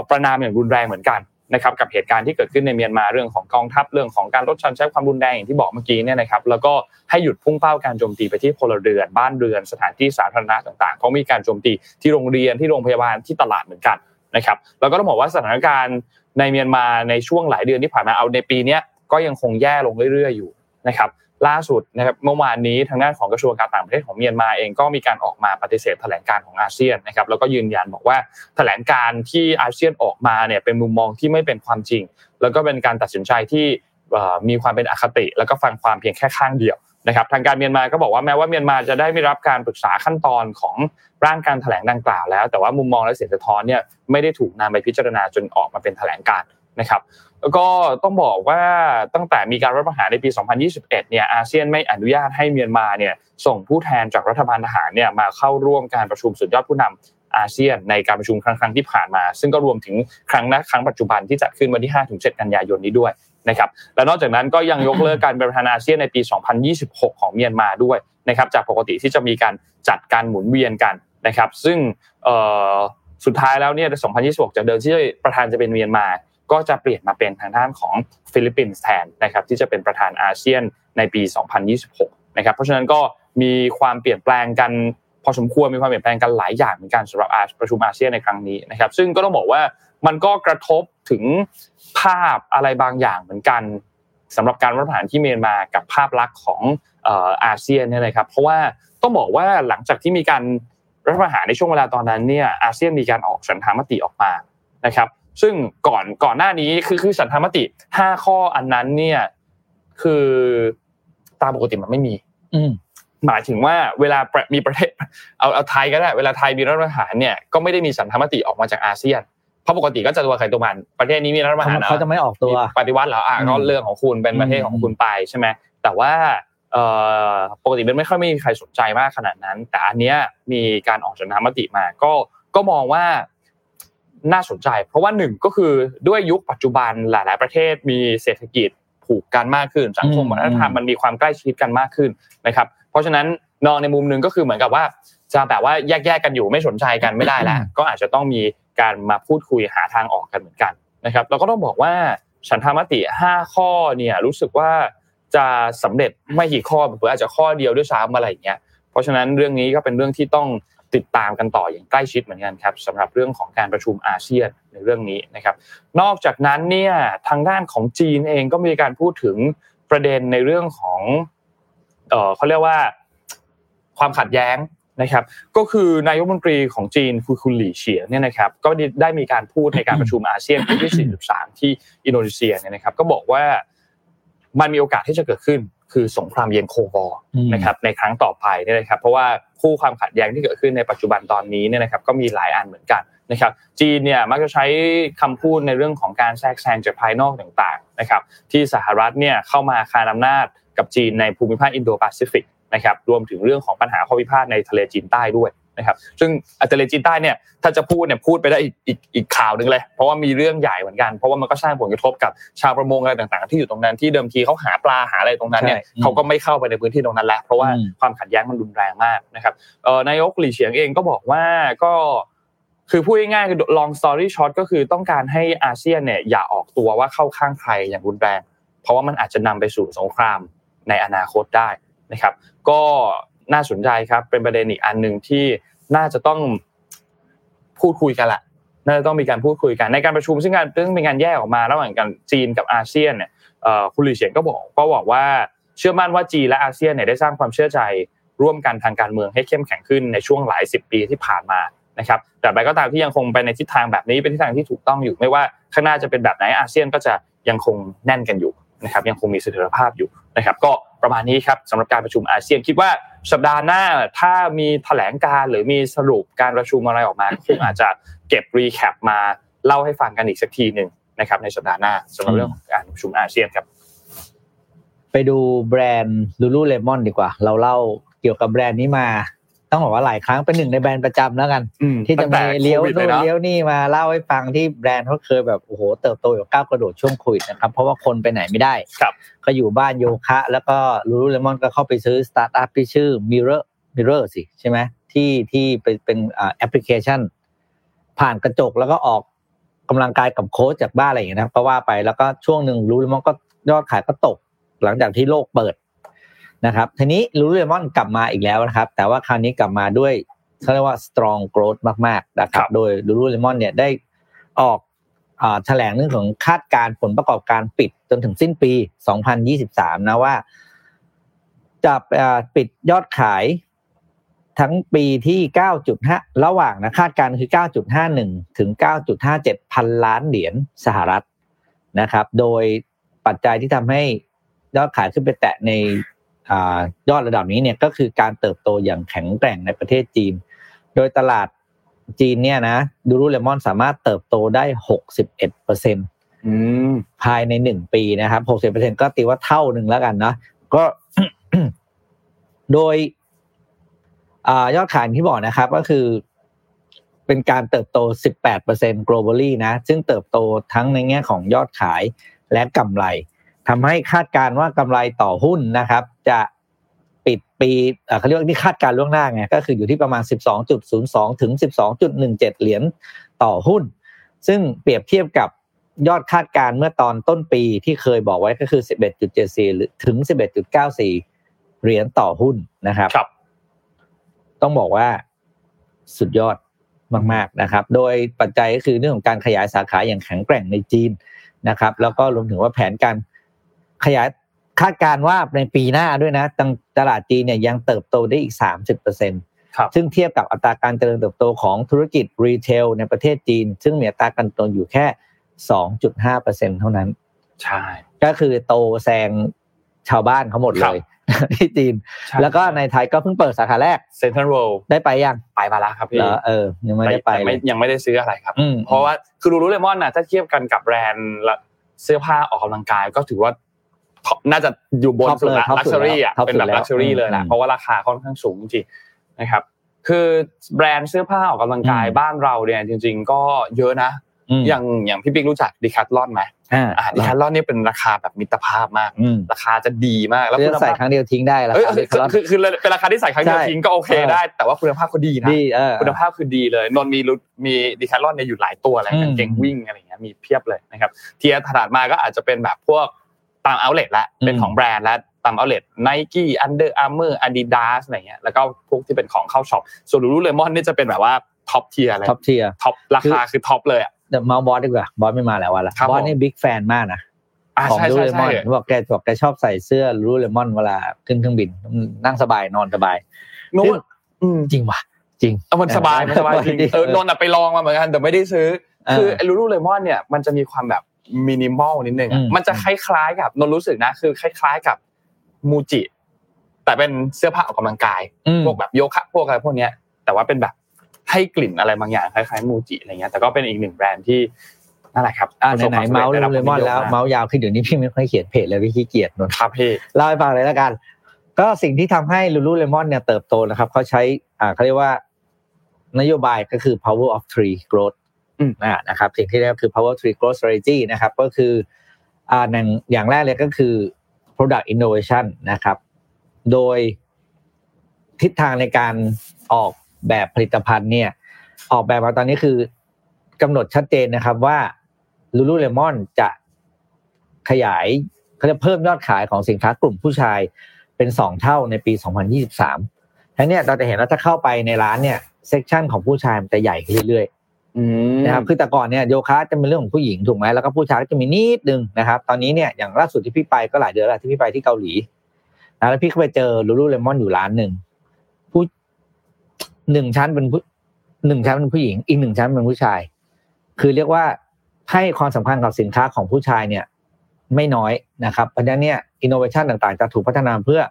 ประนามอย่างรุนแรงเหมือนกันนะครับกับเหตุการณ์ที่เกิดขึ้นในเมียนมาเรื่องของกองทัพเรื่องของการลดการใช้ความรุนแรงอย่างที่บอกเมื่อกี้เนี่ยนะครับแล้วก็ให้หยุดพุ่งเป้าการโจมตีไปที่พลเรือนบ้านเรือนสถานที่สาธารณะต่างๆเพราะมีการโจมตีที่โรงเรียนที่โรงพยาบาลที่ตลาดเหมือนกันนะครับแล้วก็ต้องบอกว่าสถานการณ์ ในเมียนมาในช่วงหลายเดือนที่ผ่านมาเอาในปีนี้ก็ยังคงแย่ลงเรื่อยๆอยู่นะครับล่าสุดนะครับเมื่อวานนี้ทางด้านของกระทรวงการต่างประเทศของเมียนมาเองก็มีการออกมาปฏิเสธแถลงการของอาเซียนนะครับแล้วก็ยืนยันบอกว่าแถลงการที่อาเซียนออกมาเนี่ยเป็นมุมมองที่ไม่เป็นความจริง แล้วก็เป็นการตัดสินใจที่มีความเป็นอคติ แล้วก็ฟังความเพียงแค่ข้างเดียวนะครับทางการเมียนมาก็บอกว่าแม้ว่าเมียนมาจะได้ไม่รับการปรึกษาขั้นตอนของ ร่างการแถลงดังกล่าวแล้ว แต่ว่ามุมมองและเสียงสะท้อนเนี่ยไม่ได้ถูกนำไปพิจารณาจนออกมาเป็นแถลงการนะครับแล้วก็ต้องบอกว่าตั้งแต่มีการรัฐประหารในปี 2021 เนี่ยอาเซียนไม่อนุญาตให้เมียนมาเนี่ยส่งผู้แทนจากรัฐบาลทหารเนี่ยมาเข้าร่วมการประชุมสุดยอดผู้นำอาเซียนในการประชุมครั้งครั้งที่ผ่านมา ซึ่งก็รวมถึงครั้งณครั้งปัจจุบันที่จัดขึ้นวันที่ 5-7 กันยายนนี้ด้วยนะครับและนอกจากนั้นก็ยังยกเลิกการเป็นประธานอาเซียนในปี 2026 ของเมียนมาด้วยนะครับจากปกติที่จะมีการจัดการหมุนเวียนกัน นะครับซึ่งสุดท้ายแล้วเนี่ยใน2026จากเดิมที่ประธานจะเป็นเมียนมาก็จะเปลี่ยนมาเป็นทางด้านของฟิลิปปินส์แทนนะครับที่จะเป็นประธานอาเซียนในปี 2026 นะครับเพราะฉะนั้นก็มีความเปลี่ยนแปลงกันพอสมควรมีความเปลี่ยนแปลงกันหลายอย่างเหมือนกันสำหรับประชุมอาเซียนในครั้งนี้นะครับซึ่งก็ต้องบอกว่ามันก็กระทบถึงภาพอะไรบางอย่างเหมือนกันสำหรับการรัฐประหารที่เมียนมากับภาพลักษณ์ของเอ่ออาเซียนเนี่ยนะครับเพราะว่าต้องบอกว่าหลังจากที่มีการ รัฐประหารในช่วงเวลาตอนนั้นเนี่ยอาเซียนมีการออกสันธามติออกมานะครับ ซึ่งก่อนก่อนหน้านี้คือคือสันธามติ 5 ข้ออันนั้นเนี่ยคือตามปกติมันไม่มี อืมหมายถึงว่าเวลามีประเทศเอาเอาไทยก็ได้เวลาไทยมีรัฐประหารเนี่ยก็ไม่ได้มีสันธรรมติออกมาจากอาเซียนเพราะปกติก็จะตัวใครตัวมันประเทศนี้มีรัฐประหารเขาจะไม่ออกตัวปฏิวัติเหรออะก็เรื่องของคุณเป็นประเทศของคุณไปใช่ไหมแต่ว่าเอ่อ ปกติมันไม่ค่อยมีใครสนใจมากขนาดนั้น แต่อันเนี้ยมีการออกสันธรรมติมา ก็ก็มองว่าน่าสนใจ เพราะว่าหนึ่งก็คือด้วยยุคปัจจุบันหลาย ๆ ประเทศมีเศรษฐกิจผูกกันมากขึ้น สังคมวัฒนธรรมมันมีความใกล้ชิดกันมากขึ้นนะครับ เพราะฉะนั้นนองในมุมหนึ่งก็คือเหมือนกับว่า จะแบบว่าแยกๆกันอยู่ไม่สนใจกันไม่ได้แล้วก็อาจจะต้องมีการมาพูดคุยหาทางออกกันเหมือนกันนะครับแล้วก็ต้องบอกว่าฉันธรรมติ 5 ข้อเนี่ยรู้สึกว่า จะสำเร็จไม่กี่ข้อหรืออาจจะข้อเดียวด้วยซ้ำอะไรอย่างเงี้ยเพราะฉะนั้นเรื่องนี้ก็เป็นเรื่องที่ต้องติดตามกันต่ออย่างใกล้ชิดเหมือนกันครับสำหรับเรื่องของการประชุมอาเซียนในเรื่องนี้นะครับนอกจากนั้นเนี่ยทางด้านของจีนเองก็มีการพูดถึงประเด็นในเรื่องของเออเขาเรียกว่าความขัดแย้งนะครับก็คือนายกรัฐมนตรีของจีนคือคุณหลี่เฉียงเนี่ยนะครับก็ได้มีการพูดในการประชุมอาเซียนที่ 43 ที่อินโดนีเซียเนี่ยนะครับก็บอกว่า มันมีโอกาสที่จะเกิดขึ้นคือสงครามเย็น Cold War นะครับในครั้งต่อไปเนี่ยนะครับ เพราะว่าคู่ความขัดแย้งที่เกิดขึ้นในปัจจุบันตอนนี้เนี่ยนะครับก็มีหลายอันเหมือนกันนะครับ จีนเนี่ยมักจะใช้คำพูดในเรื่องของการแทรกแซงจากภายนอกต่างๆนะครับ ที่สหรัฐเนี่ยเข้ามาคานอำนาจกับจีนในภูมิภาคอินโดแปซิฟิกนะครับรวมถึงเรื่องของปัญหาข้อพิพาทในทะเลจีนใต้ด้วย นะครับซึ่งทะเลจีนใต้เนี่ยถ้าจะพูดเนี่ยพูดไปได้อีกอีกอีกข่าวหนึ่งเลย เพราะว่ามีเรื่องใหญ่เหมือนกัน เพราะว่ามันก็สร้างผลกระทบกับชาวประมงอะไรต่างๆ ที่อยู่ตรงนั้นที่เดิมทีเขาหาปลาหาอะไรตรงนั้นเนี่ยเขาก็ไม่เข้าไปในพื้นที่ตรงนั้นแล้วเพราะว่าความขัดแย้งมันรุนแรงมากนะครับนายกหลี่เฉียงเองก็บอกว่าก็คือพูดง่ายๆคือ long story short ก็คือต้องการให้อาเซียนเนี่ยอย่าออกตัวว่าเข้าข้างใครอย่างรุนแรง เพราะว่ามันอาจจะนำไปสู่สงครามในอนาคตได้นะครับ ก็ น่าสนใจครับ เป็นประเด็นอีกอันหนึ่งที่น่าจะต้องพูดคุยกันแหละน่าจะต้องมีการพูดคุยกันในการประชุมซึ่งการซึ่งเป็นการแยกออกมาระหว่างกันจีนกับอาเซียนเนี่ยคุณหลี่เฉียงก็บอกก็บอกว่าเชื่อมั่นว่าจีนและอาเซียนเนี่ยได้สร้างความเชื่อใจร่วมกันทางการเมืองให้เข้มแข็งขึ้นในช่วงหลายสิบปีที่ผ่านมานะครับแต่ใดก็ตามที่ยังคงไปในทิศทางแบบนี้เป็นทิศทางที่ถูกต้องอยู่ ไม่ว่าข้างหน้าจะเป็นแบบไหนอาเซียนก็จะยังคงแน่นกันอยู่นะครับยังคงมีเสถียรภาพอยู่นะครับ ก็ประมาณนี้ครับสำหรับการประชุมอาเซียนคิดว่า สัปดาห์หน้าถ้ามีแถลงการณ์หรือมีสรุปการประชุมอะไรออกมาคงอาจจะเก็บ recap มาเล่าให้ฟังกันอีกสักทีหนึ่งนะครับ ในสัปดาห์หน้าสำหรับเรื่องของการประชุมอาเซียนครับ ไปดูแบรนด์ลูลูเลมอนดีกว่า เราเล่าเกี่ยวกับแบรนด์นี้มา ต้องบอกว่าหลายครั้งเป็นหนึ่งในแบรนด์ประจำแล้วกัน ที่จะมีเรื่องนู่นเรื่องนี่มาเล่าให้ฟังที่แบรนด์เขาเคยแบบโอ้โหเติบโตแบบก้าวกระโดดช่วงโควิดนะครับ เพราะว่าคนไปไหนไม่ได้ก็อยู่บ้านโยคะ แล้วก็ลูลูเลมอนก็เข้าไปซื้อสตาร์ทอัพที่ชื่อ Mirror Mirror สิใช่ไหมที่ที่เป็นเป็นแอปพลิเคชัน ผ่านกระจกแล้วก็ออกกำลังกายกับโค้ชจากบ้านอะไรอย่างเงี้ยนะก็ว่าไปแล้วก็ช่วงหนึ่งลูลูเลมอนก็ยอดขายก็ตก หลังจากที่โลกเปิด นะครับทีนี้ลูลูเลมอนกลับมาอีกแล้วนะครับ แต่ว่าคราวนี้กลับมาด้วยเขาเรียกว่า strong growth มากๆนะครับโดยลูลูเลมอนเนี่ยได้ออกแถลงเรื่องของคาดการผลประกอบการปิดจนถึงสิ้นปี 2023 นะว่า จะปิดยอดขายทั้งปีที่ 9.5 ระหว่างนะคาดการคือ 9.51 ถึง 9.57 พันล้านเหรียญสหรัฐนะครับ โดยปัจจัยที่ทำให้ยอดขายขึ้นไปแตะใน ยอดระดับนี้เนี่ยก็คือการเติบโตอย่างแข็งแกร่งในประเทศจีน โดยตลาดจีนเนี่ยนะดูรูเลมอนสามารถเติบโตได้หกสิบเอ็ดเปอร์เซ็นต์ภายในหนึ่งปีนะครับหกสิบเปอร์เซ็นก็ตีว่าเท่าหนึ่งแล้วกันนะก็โดยยอดขายที่บอกนะครับ ก็คือ เป็นการเติบโต 18% globally นะ ซึ่งเติบโตทั้งในแง่ของยอดขายและกำไร ทำให้คาดการว่ากำไรต่อหุ้นนะครับ จะปิดปีเขาเรียกว่าที่คาดการล่วงหน้าไงก็คืออยู่ที่ประมาณ 12.02 ถึง 12.17 เหรียญต่อหุ้น ซึ่งเปรียบเทียบกับยอดคาดการเมื่อตอนต้นปีที่เคยบอกไว้ก็คือ 11.74หรือถึง 11.94 เหรียญต่อหุ้นนะครับรบต้องบอกว่าสุดยอดมาก ๆนะครับ โดยปัจจัยก็คือเรื่องของการขยายสาขาอย่างแข็งแกร่งในจีนนะครับ แล้วก็รวมถึงว่าแผนการ ขยายคาดการว่าในปีหน้าด้วยนะตลาดจีนเนี่ยยังเติบโตได้อีก 30เปอร์เซ็นต์ซึ่งเทียบกับอัตราการเจริญเติบโตของธุรกิจรีเทลในประเทศจีน ซึ่งมีอัตราการโตอยู่แค่ 2.5เปอร์เซ็นเท่านั้น ใช่ ก็คือโตแซงชาวบ้านเขาหมดเลยที่จีน แล้วก็ในไทยก็เพิ่งเปิดสาขาแรกเซ็นทรัลเวิลด์ได้ไปยัง ไปมาแล้วครับพี่เหรอเออ ยังไม่ได้ไปแต่เลยยังไม่ได้ซื้ออะไรครับอืมเพราะว่าคือลูลูเลมอนน่ะถ้าเทียบกันกับแบรนด์ละเสื้อผ้าออกกำลังกายก็ถือว่า top น่าจะอยู่บน Top สุดเลยละ top luxury แล้วอะ top เป็นแบบสุดแล้ว luxury เลยแหละอืมเพราะว่าราคาค่อนข้างสูงจริงๆนะครับ คือแบรนด์เสื้อผ้าออกกำลังกายอืมบ้านเราเนี่ยจริง ๆ ก็เยอะนะมอย่างอย่างพี่บิ๊กรู้จัก Decathlon ไหมอ่าอ่า Decathlon นี่เป็นราคาแบบมิตรภาพมากอืมราคาจะดีมากแล้วคุณภาพเลือกใส่ครั้งเดียวทิ้งได้แล้วเอ้ยครับคือคือคือเป็นราคาที่ใส่ครั้งเดียวใช่ทิ้งก็โอเคเออได้ แต่ว่าคุณภาพเขาดีนะดีเออคุณภาพคือดีเลยนนท์มีรุมีดีคาร์ลอนเนี่ยอยู่หลายตัวอะไรอืมกางเกงวิ่งอะไรอย่างเงี้ยมีเพียบเลยนะครับ tier ถัดมาก็อาจจะเป็นแบบพวก ตามเอาเล t ละเป็นของแบรนด์และตามเอาเล t ไนกี้อันเดอร์อาร์เมอร์อาดิดาสอะไรเงี้ยแล้วก็พวกที่เป็นของเข้า shop ส่วนลูลูเลมอนนี่จะเป็นแบบว่า top tier เลย top tier top ราคาคือ top เลยอะเดี๋ยวเมาส์บอสดีกว่าบอสไม่มาแล้ววันละครับบอสผมนี่ big fan มากนะอ่าของลูลูเลมอนใช่ใช่ใช่บอกแกบอกแกชอบใส่เสื้อลูลูเลมอนเวลาขึ้นเครื่องบินนั่งสบายนอนสบายนู้นอืมจริงว่ะจริงเออมันสบายมันสบายจริงเออนนท์อะไปลองมาเหมือนกันแต่ไม่ได้ซื้อเออคือไอ้ลูลูเลมอนเนี่ยมันจะมีความแบบ มินิมอลนิดนึงอะอืมมันจะคล้ายๆกับนนท์รู้สึกนะ คือคล้าย ๆกับมูจิ แต่เป็นเสื้อผ้าออกกำลังกายอืมพวกแบบโยคะพวกอะไรพวกเนี้ย แต่ว่าเป็นแบบให้กลิ่นอะไรบางอย่างคล้ายๆมูจิอะไรเงี้ยแต่ก็เป็นอีกหนึ่งแบรนด์ที่นั่นแหละครับอ่าประสบไหนควๆเมาส์สำลูร็จเลมอนได้แล้วรับควเมาส์ยาวขึ้นเดี๋ยวนี้พี่ไม่ค่อยเขียนเพจเลยพี่ขี้เกียจนนครับพี่เล่าให้ฟังเลยแล้วกัน ก็สิ่งที่ทำให้ลูลูเลมอนเนี่ยเติบโตนะครับเขาใช้อ่าเขาเรียกว่านโยบายก็คือ power of three growth อืมอ่า นะครับสิ่งที่เรียกคือ power three growth strategy นะครับก็คืออ่าอย่างแรกเลยก็คือ product innovation นะครับ โดยทิศทางในการออกแบบผลิตภัณฑ์เนี่ยออกแบบมาตอนนี้คือกำหนดชัดเจนนะครับว่า Lululemon จะขยายเขาจะเพิ่มยอดขายของสินค้ากลุ่มผู้ชายเป็นสองเท่าในปี 2023ทั้งนี้เราจะเห็นว่าถ้าเข้าไปในร้านเนี่ยเซกชันของผู้ชายมันจะใหญ่ขึ้นเรื่อยๆ นะครับคือแต่ก่อนเนี่ยโยคะจะเป็นเรื่องของผู้หญิงถูกไหมแล้วก็ผู้ชายก็จะมีนิดนึงนะครับ ตอนนี้เนี่ยอย่างล่าสุดที่พี่ไปก็หลายเดือนแล้วที่พี่ไปที่เกาหลีนะแล้วพี่ก็ไปเจอลูลูเลมอนอยู่ร้านหนึ่งผู้หนึ่งชั้นเป็นผู้หนึ่งชั้นเป็นผู้หญิง อีกหนึ่งชั้นเป็นผู้ชาย คือเรียกว่าให้ความสำคัญกับสินค้าของผู้ชายเนี่ย ไม่น้อยนะครับเพราะฉะนั้นเนี่ยอินโนเวชันต่างๆ จะถูกพัฒนาเพื่อ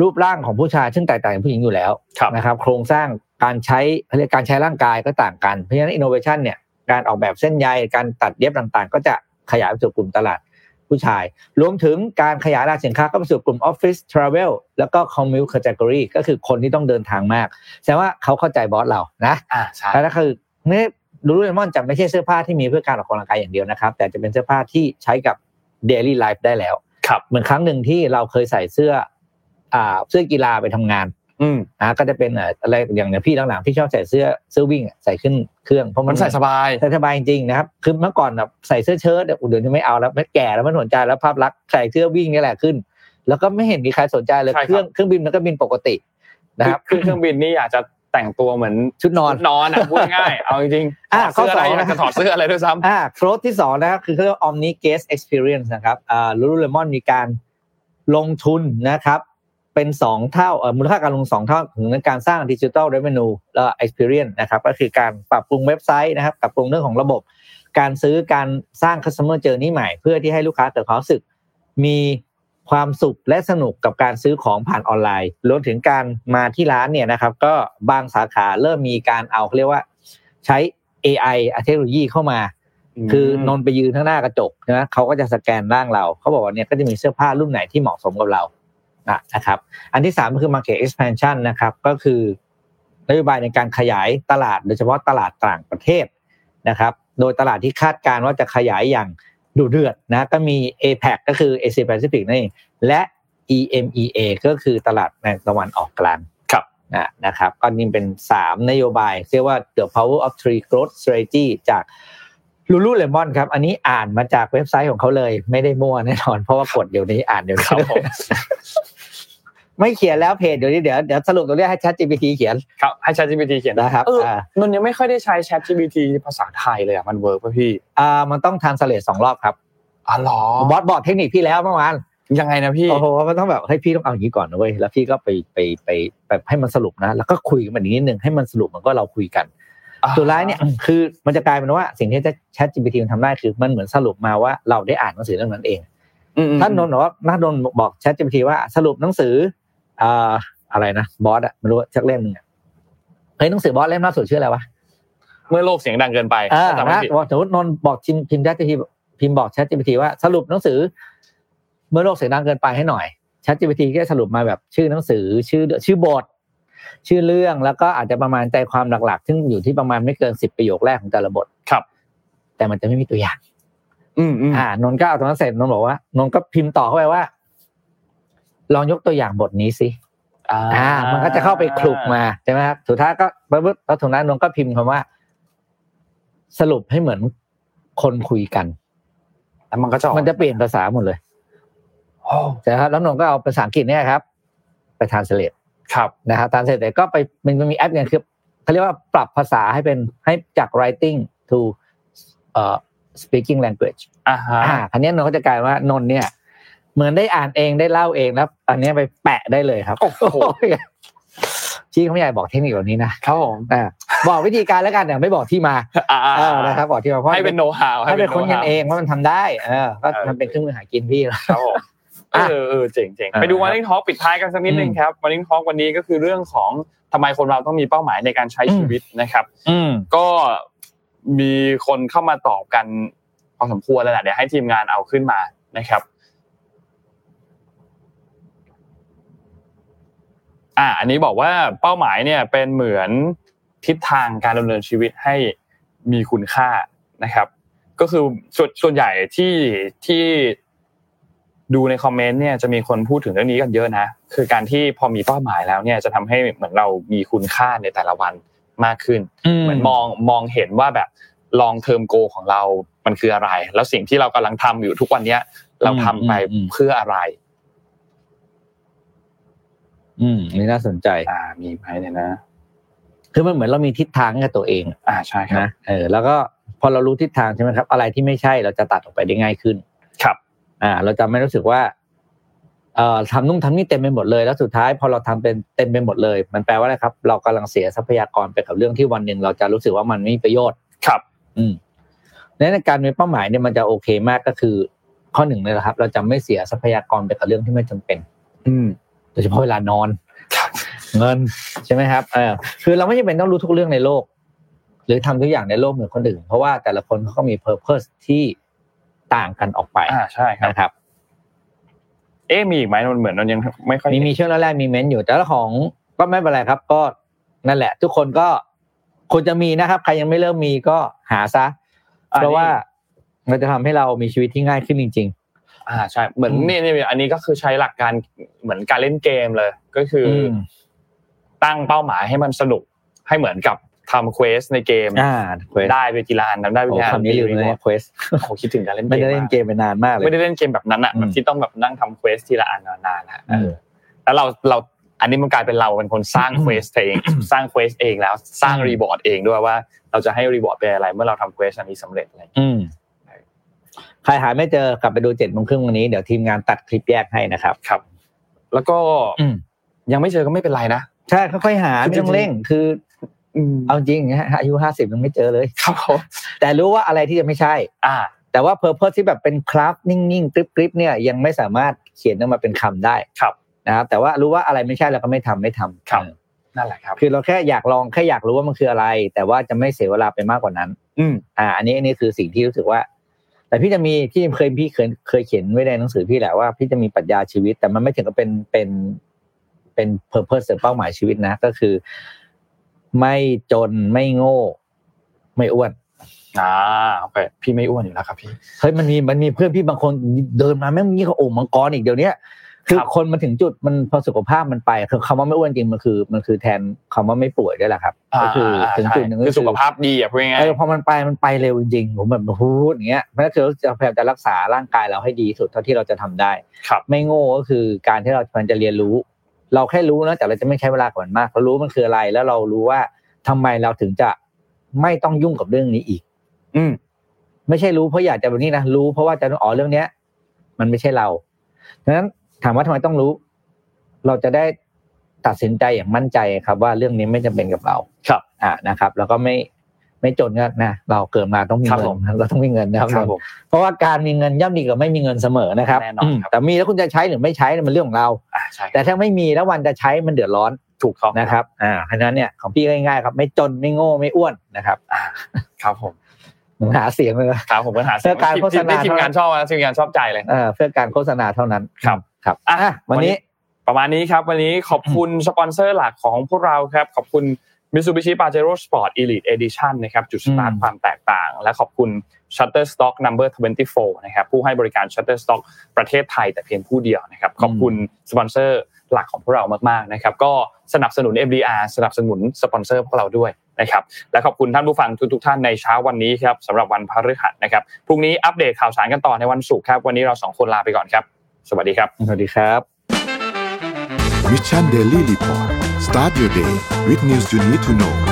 รูปร่างของผู้ชายซึ่งแตกต่างจากผู้หญิงอยู่แล้วครับนะครับ โครงสร้าง การใช้เขาเรียกการใช้ร่างกายก็ต่างกัน เพราะฉะนั้นอินโนเวชันเนี่ยการออกแบบเส้นใยการตัดเย็บต่างๆ ก็จะขยายไปสู่กลุ่มตลาดผู้ชาย รวมถึงการขยายตลาดสินค้าก็ไปสู่กลุ่มออฟฟิศทราเวลแล้วก็คอมมิว c ค t e g o r y ก็คือคนที่ต้องเดินทางมาก แสดงว่าเขาเข้าใจบอสเรานะอ่าใช่แล้วก็คือเนี่ยลูลูเลมอนจะไม่ใช่เสื้อผ้าที่มีเพื่อการออกกำลังกายอย่างเดียวนะครับ แต่จะเป็นเสื้อผ้าที่ใช้กับ daily life ได้แล้ว ครับ เหมือนครั้งหนึ่งที่เราเคยใส่เสื้ออ่าเสื้อกีฬาไปทำงาน อืมนะก็จะเป็นเอ่ออะไรอย่างอย่างพี่หลังๆพี่ชอบใส่เสื้อเสื้อวิ่งอะใส่ขึ้นเครื่องเพราะมัมันนใส่สบายใส่สบายจริงๆนะครับคือเมื่อก่อนแบบใส่เสื้อเชิ้ตเนี่ยเดี๋ยวนี้ไม่เอาแล้วไม่แก่แล้วไม่สนใจแล้วภาพลักษณ์ใส่เสื้อวิ่งนี่แหละขึ้น แล้วก็ไม่เห็นมีใครสนใจเลยใช่ครับเครื่องเครื่องบินมันก็บินปกตินะครับขึ้นเครื่องบินนี่อยากจะแต่งตัวเหมือนชุดนอนนอนอะพูดง่ายๆเอาจริงๆอะถอดเสื้ออะไรข้อสองอยากจะถอดเสื้ออะไรด้วยซ้ำอ่าโค้ดที่สองนะครับคือเขาเรียกว่า Omni Guest Experience นะครับอ่า Lululemon มีการลงทุนนะครับ เป็นสองเท่าเอ่อมูลค่าการลงสองเท่าถึงการสร้างดิจิ t a l Revenue แล้ว Experience นะครับก็คือการปรับปรุงเว็บไซต์นะครับปรับปรุงเรื่องของระบบ การซื้อการสร้าง Customer Journey ใหม่ เพื่อที่ให้ลูกค้าเกิดความรู้สึก มีความสุขและสนุกกับการซื้อของผ่านออนไลน์รวมถึงการมาที่ร้านเนี่ยนะครับก็บางสาขาเริ่มมีการเอาเขาเรียกว่าใช้ AI เทคโนโลยีเข้ามา คือนนไปยืนข้างหน้ากระจกนะเขาก็จะสแกนร่างเรา เขาบอกว่าเนี่ยก็จะมีเสื้อผ้ารุ่นไหนที่เหมาะสมกับเรา อะนะครับ อันที่สามก็คือ market expansion นะครับก็คือนโยบายในการขยายตลาดโดยเฉพาะตลาดต่างประเทศนะครับโดยตลาดที่คาดการณ์ว่าจะขยายอย่างดุเดือดนะก็มี APAC ก็คือ Asia Pacific นั่นเองและ EMEA ก็คือตลาดในตะวันออกกลางครับนะนะครับก็นี่เป็นสามนโยบายเรียกว่า the power of three growth strategy จากลูลูเลมอนครับ อันนี้อ่านมาจากเว็บไซต์ของเขาเลย ไม่ได้มั่วแน่นอน เพราะว่ากดเดี๋ยวนี้อ่านเดี๋ยวนี้ครับผม ไม่เขียนแล้วเพจเดี๋ยวนี้เดี๋ยวเดี๋ยวสรุปตรงนี้ให้ Chat GPT เขียนครับให้ ChatGPT เขียนนะครับเอออ่านนท์ยังไม่ค่อยได้ใช้ ChatGPT ภาษาไทยเลยอะมันเวิร์กป่ะพี่อ่ามันต้อง translate สองรอบครับอ๋อเหรอบอสบอกเทคนิคพี่แล้วเมื่อวานยังไงนะพี่โอ้โหมันต้องแบบให้พี่ต้องเอาอย่างนี้ก่อนนะเว้ยแล้วพี่ก็ไปไปไปแบบให้มันสรุปนะ แล้วก็คุยกันมันนิดนึงให้มันสรุปมันก็เราคุยกันสุดท้ายเนี่ยคือมันจะกลายเป็นว่าสิ่งที่ Chat GPT มันทำได้คือมันเหมือนสรุปมาว่าเราได้อ่านหนังสือเรื่องนั้นเองอืมอืมท่านนนท์บอกว่านักนนท์บอก Chat GPT ว่าสรุปหนังสือ อ่าอะไรนะบอสอะไม่รู้ชักเล่มหนึ่งอะเฮ้ยหนังสือบอสเล่มล่าสุดชื่ออะไรวะเมื่อโลกเสียงดังเกินไปอ่าถ้าจำไม่นะผิดบอกสมมตินนท์บอกพิมพ์พิมพ์ Chat GPT พิมพ์บอก Chat GPT ว่าสรุปหนังสือ เมื่อโลกเสียงดังเกินไปให้หน่อย Chat GPT ก็จะสรุปมาแบบชื่อหนังสือ ชื่อชื่อบท ชื่อเรื่องแล้วก็อาจจะประมาณใจความหลักๆ ซึ่งอยู่ที่ประมาณไม่เกินสิบประโยคแรกของแต่ละบทครับ แต่มันจะไม่มีตัวอย่าง อืมอืมอ่านนท์ก็เอาตรงนั้นเสร็จนนท์บอกว่านนท์ก็พิมพ์ต่อเข้าไปว่า ลองยกตัวอย่างบทนี้สิอ่า มันก็จะเข้าไปคลุกมาใช่ไหมครับสุดท้ายก็ปุ๊บแล้วถึงนั้นนนท์ก็พิมพ์คำว่า สรุปให้เหมือนคนคุยกันแล้วมันก็จะออกมันจะเปลี่ยนภาษาหมดเลยโอ้ใช่ครับ แล้วนนท์ก็เอาภาษาอังกฤษเนี่ยครับ ไปทานเสลดครับนะครับทานเสลดก็ไปมันมันมีแอปเนี่ยคือเขาเรียกว่าปรับภาษาให้เป็นให้จาก writing to เอ่อ speaking language อ่าฮะอ่าคันนี้ยนนท์ก็จะกลายว่านนท์เนี่ย เหมือนได้อ่านเองได้เล่าเองแล้วอันเนี้ยไปแปะได้เลยครับโอ้โหชี้เขาไม่ใหญ่บอกเทคนิคแบบนี้นะครับผมอ่าบอกวิธีการแล้วกันเนี่ยไม่บอกที่มาอ่าเออนะครับบอกที่มาเพราะให้เป็นโน้ตฮาวให้เป็นคนกันเองว่ามันทำได้ เออก็เออมันเป็นเครื่องมือหากินพี่แล้วครับผมอะเออเออเจ๋งเจ๋งอ่าไปดูวันนิ่งทอล์กปิดท้ายกันสักนิดนึงอืมครับวันนิ่งทอล์กวันนี้ก็คือเรื่องของทำไมคนเราต้องมีเป้าหมายในการใช้อืมชีวิตนะครับ อืมก็มีคนเข้ามาตอบกันพอสมควรแล้วแหละเดี๋ยวให้ทีมงานเอาขึ้นมานะครับ อ่าอันนี้บอกว่าเป้าหมายเนี่ยเป็นเหมือนทิศทางการดำเนินชีวิตให้มีคุณค่านะครับ ก็คือส่วนส่วนใหญ่ที่ที่ดูในคอมเมนต์เนี่ยจะมีคนพูดถึงเรื่องนี้กันเยอะนะคือการที่พอมีเป้าหมายแล้วเนี่ยจะทำให้เหมือนเรามีคุณค่าในแต่ละวันมากขึ้น เหมือนมองมองเห็นว่าแบบลองเทอมโกของเรา มันคืออะไร แล้วสิ่งที่เรากำลังทำอยู่ทุกวันเนี้ยเราทำไปอืมอืมเพื่ออะไร อืมนี่น่าสนใจ อ่า มีไหมเนี่ยนะ คือมันเหมือนเรามีทิศทางให้กับตัวเอง อ่าใช่ครับนะเออแล้วก็พอเรารู้ทิศทางใช่ไหมครับ อะไรที่ไม่ใช่เราจะตัดออกไปได้ง่ายขึ้น ครับ อ่า เราจะไม่รู้สึกว่าเอ่อทำนู่นทำนี่เต็มไปหมดเลยแล้วสุดท้ายพอเราทำเป็นเต็มไปหมดเลย มันแปลว่าอะไรครับ เรากำลังเสียทรัพยากรไปกับเรื่องที่วันหนึ่งเราจะรู้สึกว่ามันไม่มีประโยชน์ ครับ อืมในการมีเป้าหมายเนี่ยมันจะโอเคมากก็คือ ข้อหนึ่งเลยนะครับ เราจะไม่เสียทรัพยากรไปกับเรื่องที่ไม่จำเป็น อืม โดยเฉพาะเวลานอน เงินใช่ไหมครับเออคือเราไม่จำเป็นต้องรู้ทุกเรื่องในโลก หรือทำทุกอย่างในโลกเหมือนคนอื่น เพราะว่าแต่ละคนเขาก็มี purpose ที่ต่างกันออกไปอ่าใช่ครับนะครับ เอ๊ะมีอีกไหมมันเหมือนมันยังไม่ค่อยมีมีช่วงแรกๆมีเม้นต์อยู่แต่ละของก็ไม่เป็นไรครับ ก็นั่นแหละ ทุกคนก็ควรจะมีนะครับ ใครยังไม่เริ่มมีก็หาซะอ่เพราะว่ามันจะทำให้เรามีชีวิตที่ง่ายขึ้นจริง อ่าใช่เหมือนอืมนี่นี่อันนี้ก็คือใช้หลักการเหมือนการเล่นเกมเลย ก็คือๆออืมตั้งเป้าหมายให้มันสนุกให้เหมือนกับทำเควสในเกมอ่าquest ได้ไปทีละอันทำได้ไปโอ้ทีละอันคำนี้ลืมเลย questโอ้คิดถึงการเล่นไม่เกมได้เล่นเกมไปนานมากเลยไม่ได้เล่นเกมแบบนั้นอะอืมแบบที่ต้องแบบนั่งทำ quest ทีละอันนานๆนะอืมแล้วเราเราอันนี้มันกลายเป็นเราเป็นคนสร้าง quest เองสร้าง quest เองแล้วสร้างอืม reward เองด้วยว่า เราจะให้ reward เป็นอะไรเมื่อเราทำ quest อันนี้สำเร็จอะไร ใครหาไม่เจอกลับไปดูเจ็ดโมงครึ่งวันนี้เดี๋ยวทีมงานตัดคลิปแยกให้นะครับครับ แล้วก็อืมยังไม่เจอก็ไม่เป็นไรนะใช่ค่อยๆหาคือไม่ต้องจริงๆเร่งคืออืมเอาจริงนะฮะอายุห้าสิบยังไม่เจอเลยครับผมแต่รู้ว่าอะไรที่จะไม่ใช่ อ่า แต่ว่าเพอร์เพสที่แบบเป็นคราฟนิ่งๆกริบๆเนี่ยยังไม่สามารถเขียนออกมาเป็นคำได้ครับนะครับแต่ว่ารู้ว่าอะไรไม่ใช่เราก็ไม่ทำไม่ทำครับเออนั่นแหละครับ คือเราแค่อยากลองแค่อยากรู้ว่ามันคืออะไร แต่ว่าจะไม่เสียเวลาไปมากกว่านั้น อืมอ่า อันนี้อันนี้คือสิ่งที่รู้สึกว่า แต่พี่จะมีที่เคยพี่เคยเคยเขียนไว้ในหนังสือพี่แหละว่าพี่จะมีปรัชญาชีวิต แต่มันไม่ถึงกับเป็นเป็นเป็นเพอร์เพสหรือเป้าหมายชีวิตนะ ก็คือ ไม่จนไม่โง่ ไม่อ้วนอ่าโอเคพี่ไม่อ้วนอยู่แล้วครับพี่เฮ้ยมันมีมันมีเพื่อนพี่บางคนเดินมาแม่งยิ่งกว่าโอ่งมังกรอีกเดี๋ยวเนี้ย คือครับคนมาถึงจุดมันพอสุขภาพมันไปคือคำว่าไม่อ้วนจริงมันคือ มันคือแทนคำว่าไม่ป่วยด้วยแหละครับก็คือถึงจุดหนึ่งก็คือสุขภาพดีอะพูดง่ายเออพอมันไปมันไปเร็วจริงๆผมแบบโอ้โหอย่างเงี้ยเพราะฉะนั้นคือเราจะพยายามจะรักษาร่างกายเราให้ดีที่สุดเท่าที่เราจะทำได้ๆครับไม่โง่ก็คือการที่เราควรจะเรียนรู้ เราแค่รู้นะแต่เราจะไม่ใช้เวลากับมันมากเรารู้มันคืออะไรแล้วเรารู้ว่าทำไมเราถึงจะไม่ต้องยุ่งกับเรื่องนี้อีก อืมไม่ใช่รู้เพราะอยากจะแบบนี้นะรู้เพราะว่าจะอ๋อเรื่องเนี้ย มันไม่ใช่เราดังนั้น ถามว่าทำไมต้องรู้ เราจะได้ตัดสินใจอย่างมั่นใจครับ ว่าเรื่องนี้ไม่จำเป็นกับเรา ครับ อ่านะครับ แล้วก็ไม่ไม่จนก็นะเราเกิดมาต้องมีครับเงิผนมเราต้องมีเงินนะครับครับผมเพราะว่าการมีเงินย่อมดีกว่าไม่มีเงินเสมอนะครับแน่นอนครับมแต่มีแล้วคุณจะใช้หรือไม่ใช้เนี่ยมันเรื่องของเราอ่าใช่แต่ถ้าไม่มีแล้ววันจะใช้มันเดือดร้อนถูกต้องนะครับ อ่าเพราะฉะนั้นเนี่ยของพี่ง่ายๆครับ ไม่จนไม่โง่ไม่อ้วนนะครับครับผมหาเสียงเลยครับผมปัญหาเพื่อการโฆษณาที่ทีมงานชอบนะทีมงานชอบใจเลยเออเพื่อการโฆษณาเท่านั้นครับ ครับอะอะวันนี้ประมาณนี้ครับวันนี้ขอบคุณสปอนเซอร์หลักของพวกเราครับ ขอบคุณ Mitsubishi Pajero Sport Elite Edition นะครับจุดสตาร์ทอืมความแตกต่าง และขอบคุณ Shutterstock Number 24 นะครับผู้ให้บริการ Shutterstock ประเทศไทยแต่เพียงผู้เดียวนะครับขอบคุณสปอนเซอร์หลักของพวกเรามากๆนะครับก็สนับสนุน MDR สนับสนุนสปอนเซอร์พวกเราด้วยนะครับและขอบคุณท่านผู้ฟังทุกๆท่านในเช้าวันนี้ครับสำหรับวันพฤหัสนะครับพรุ่งนี้อัปเดตข่าวสารกันต่อในวันศุกร์ครับวันนี้เราสองคนลาไปก่อนครับ สวัสดีครับ สวัสดีครับ Mission Daily Report start your day with news you need to know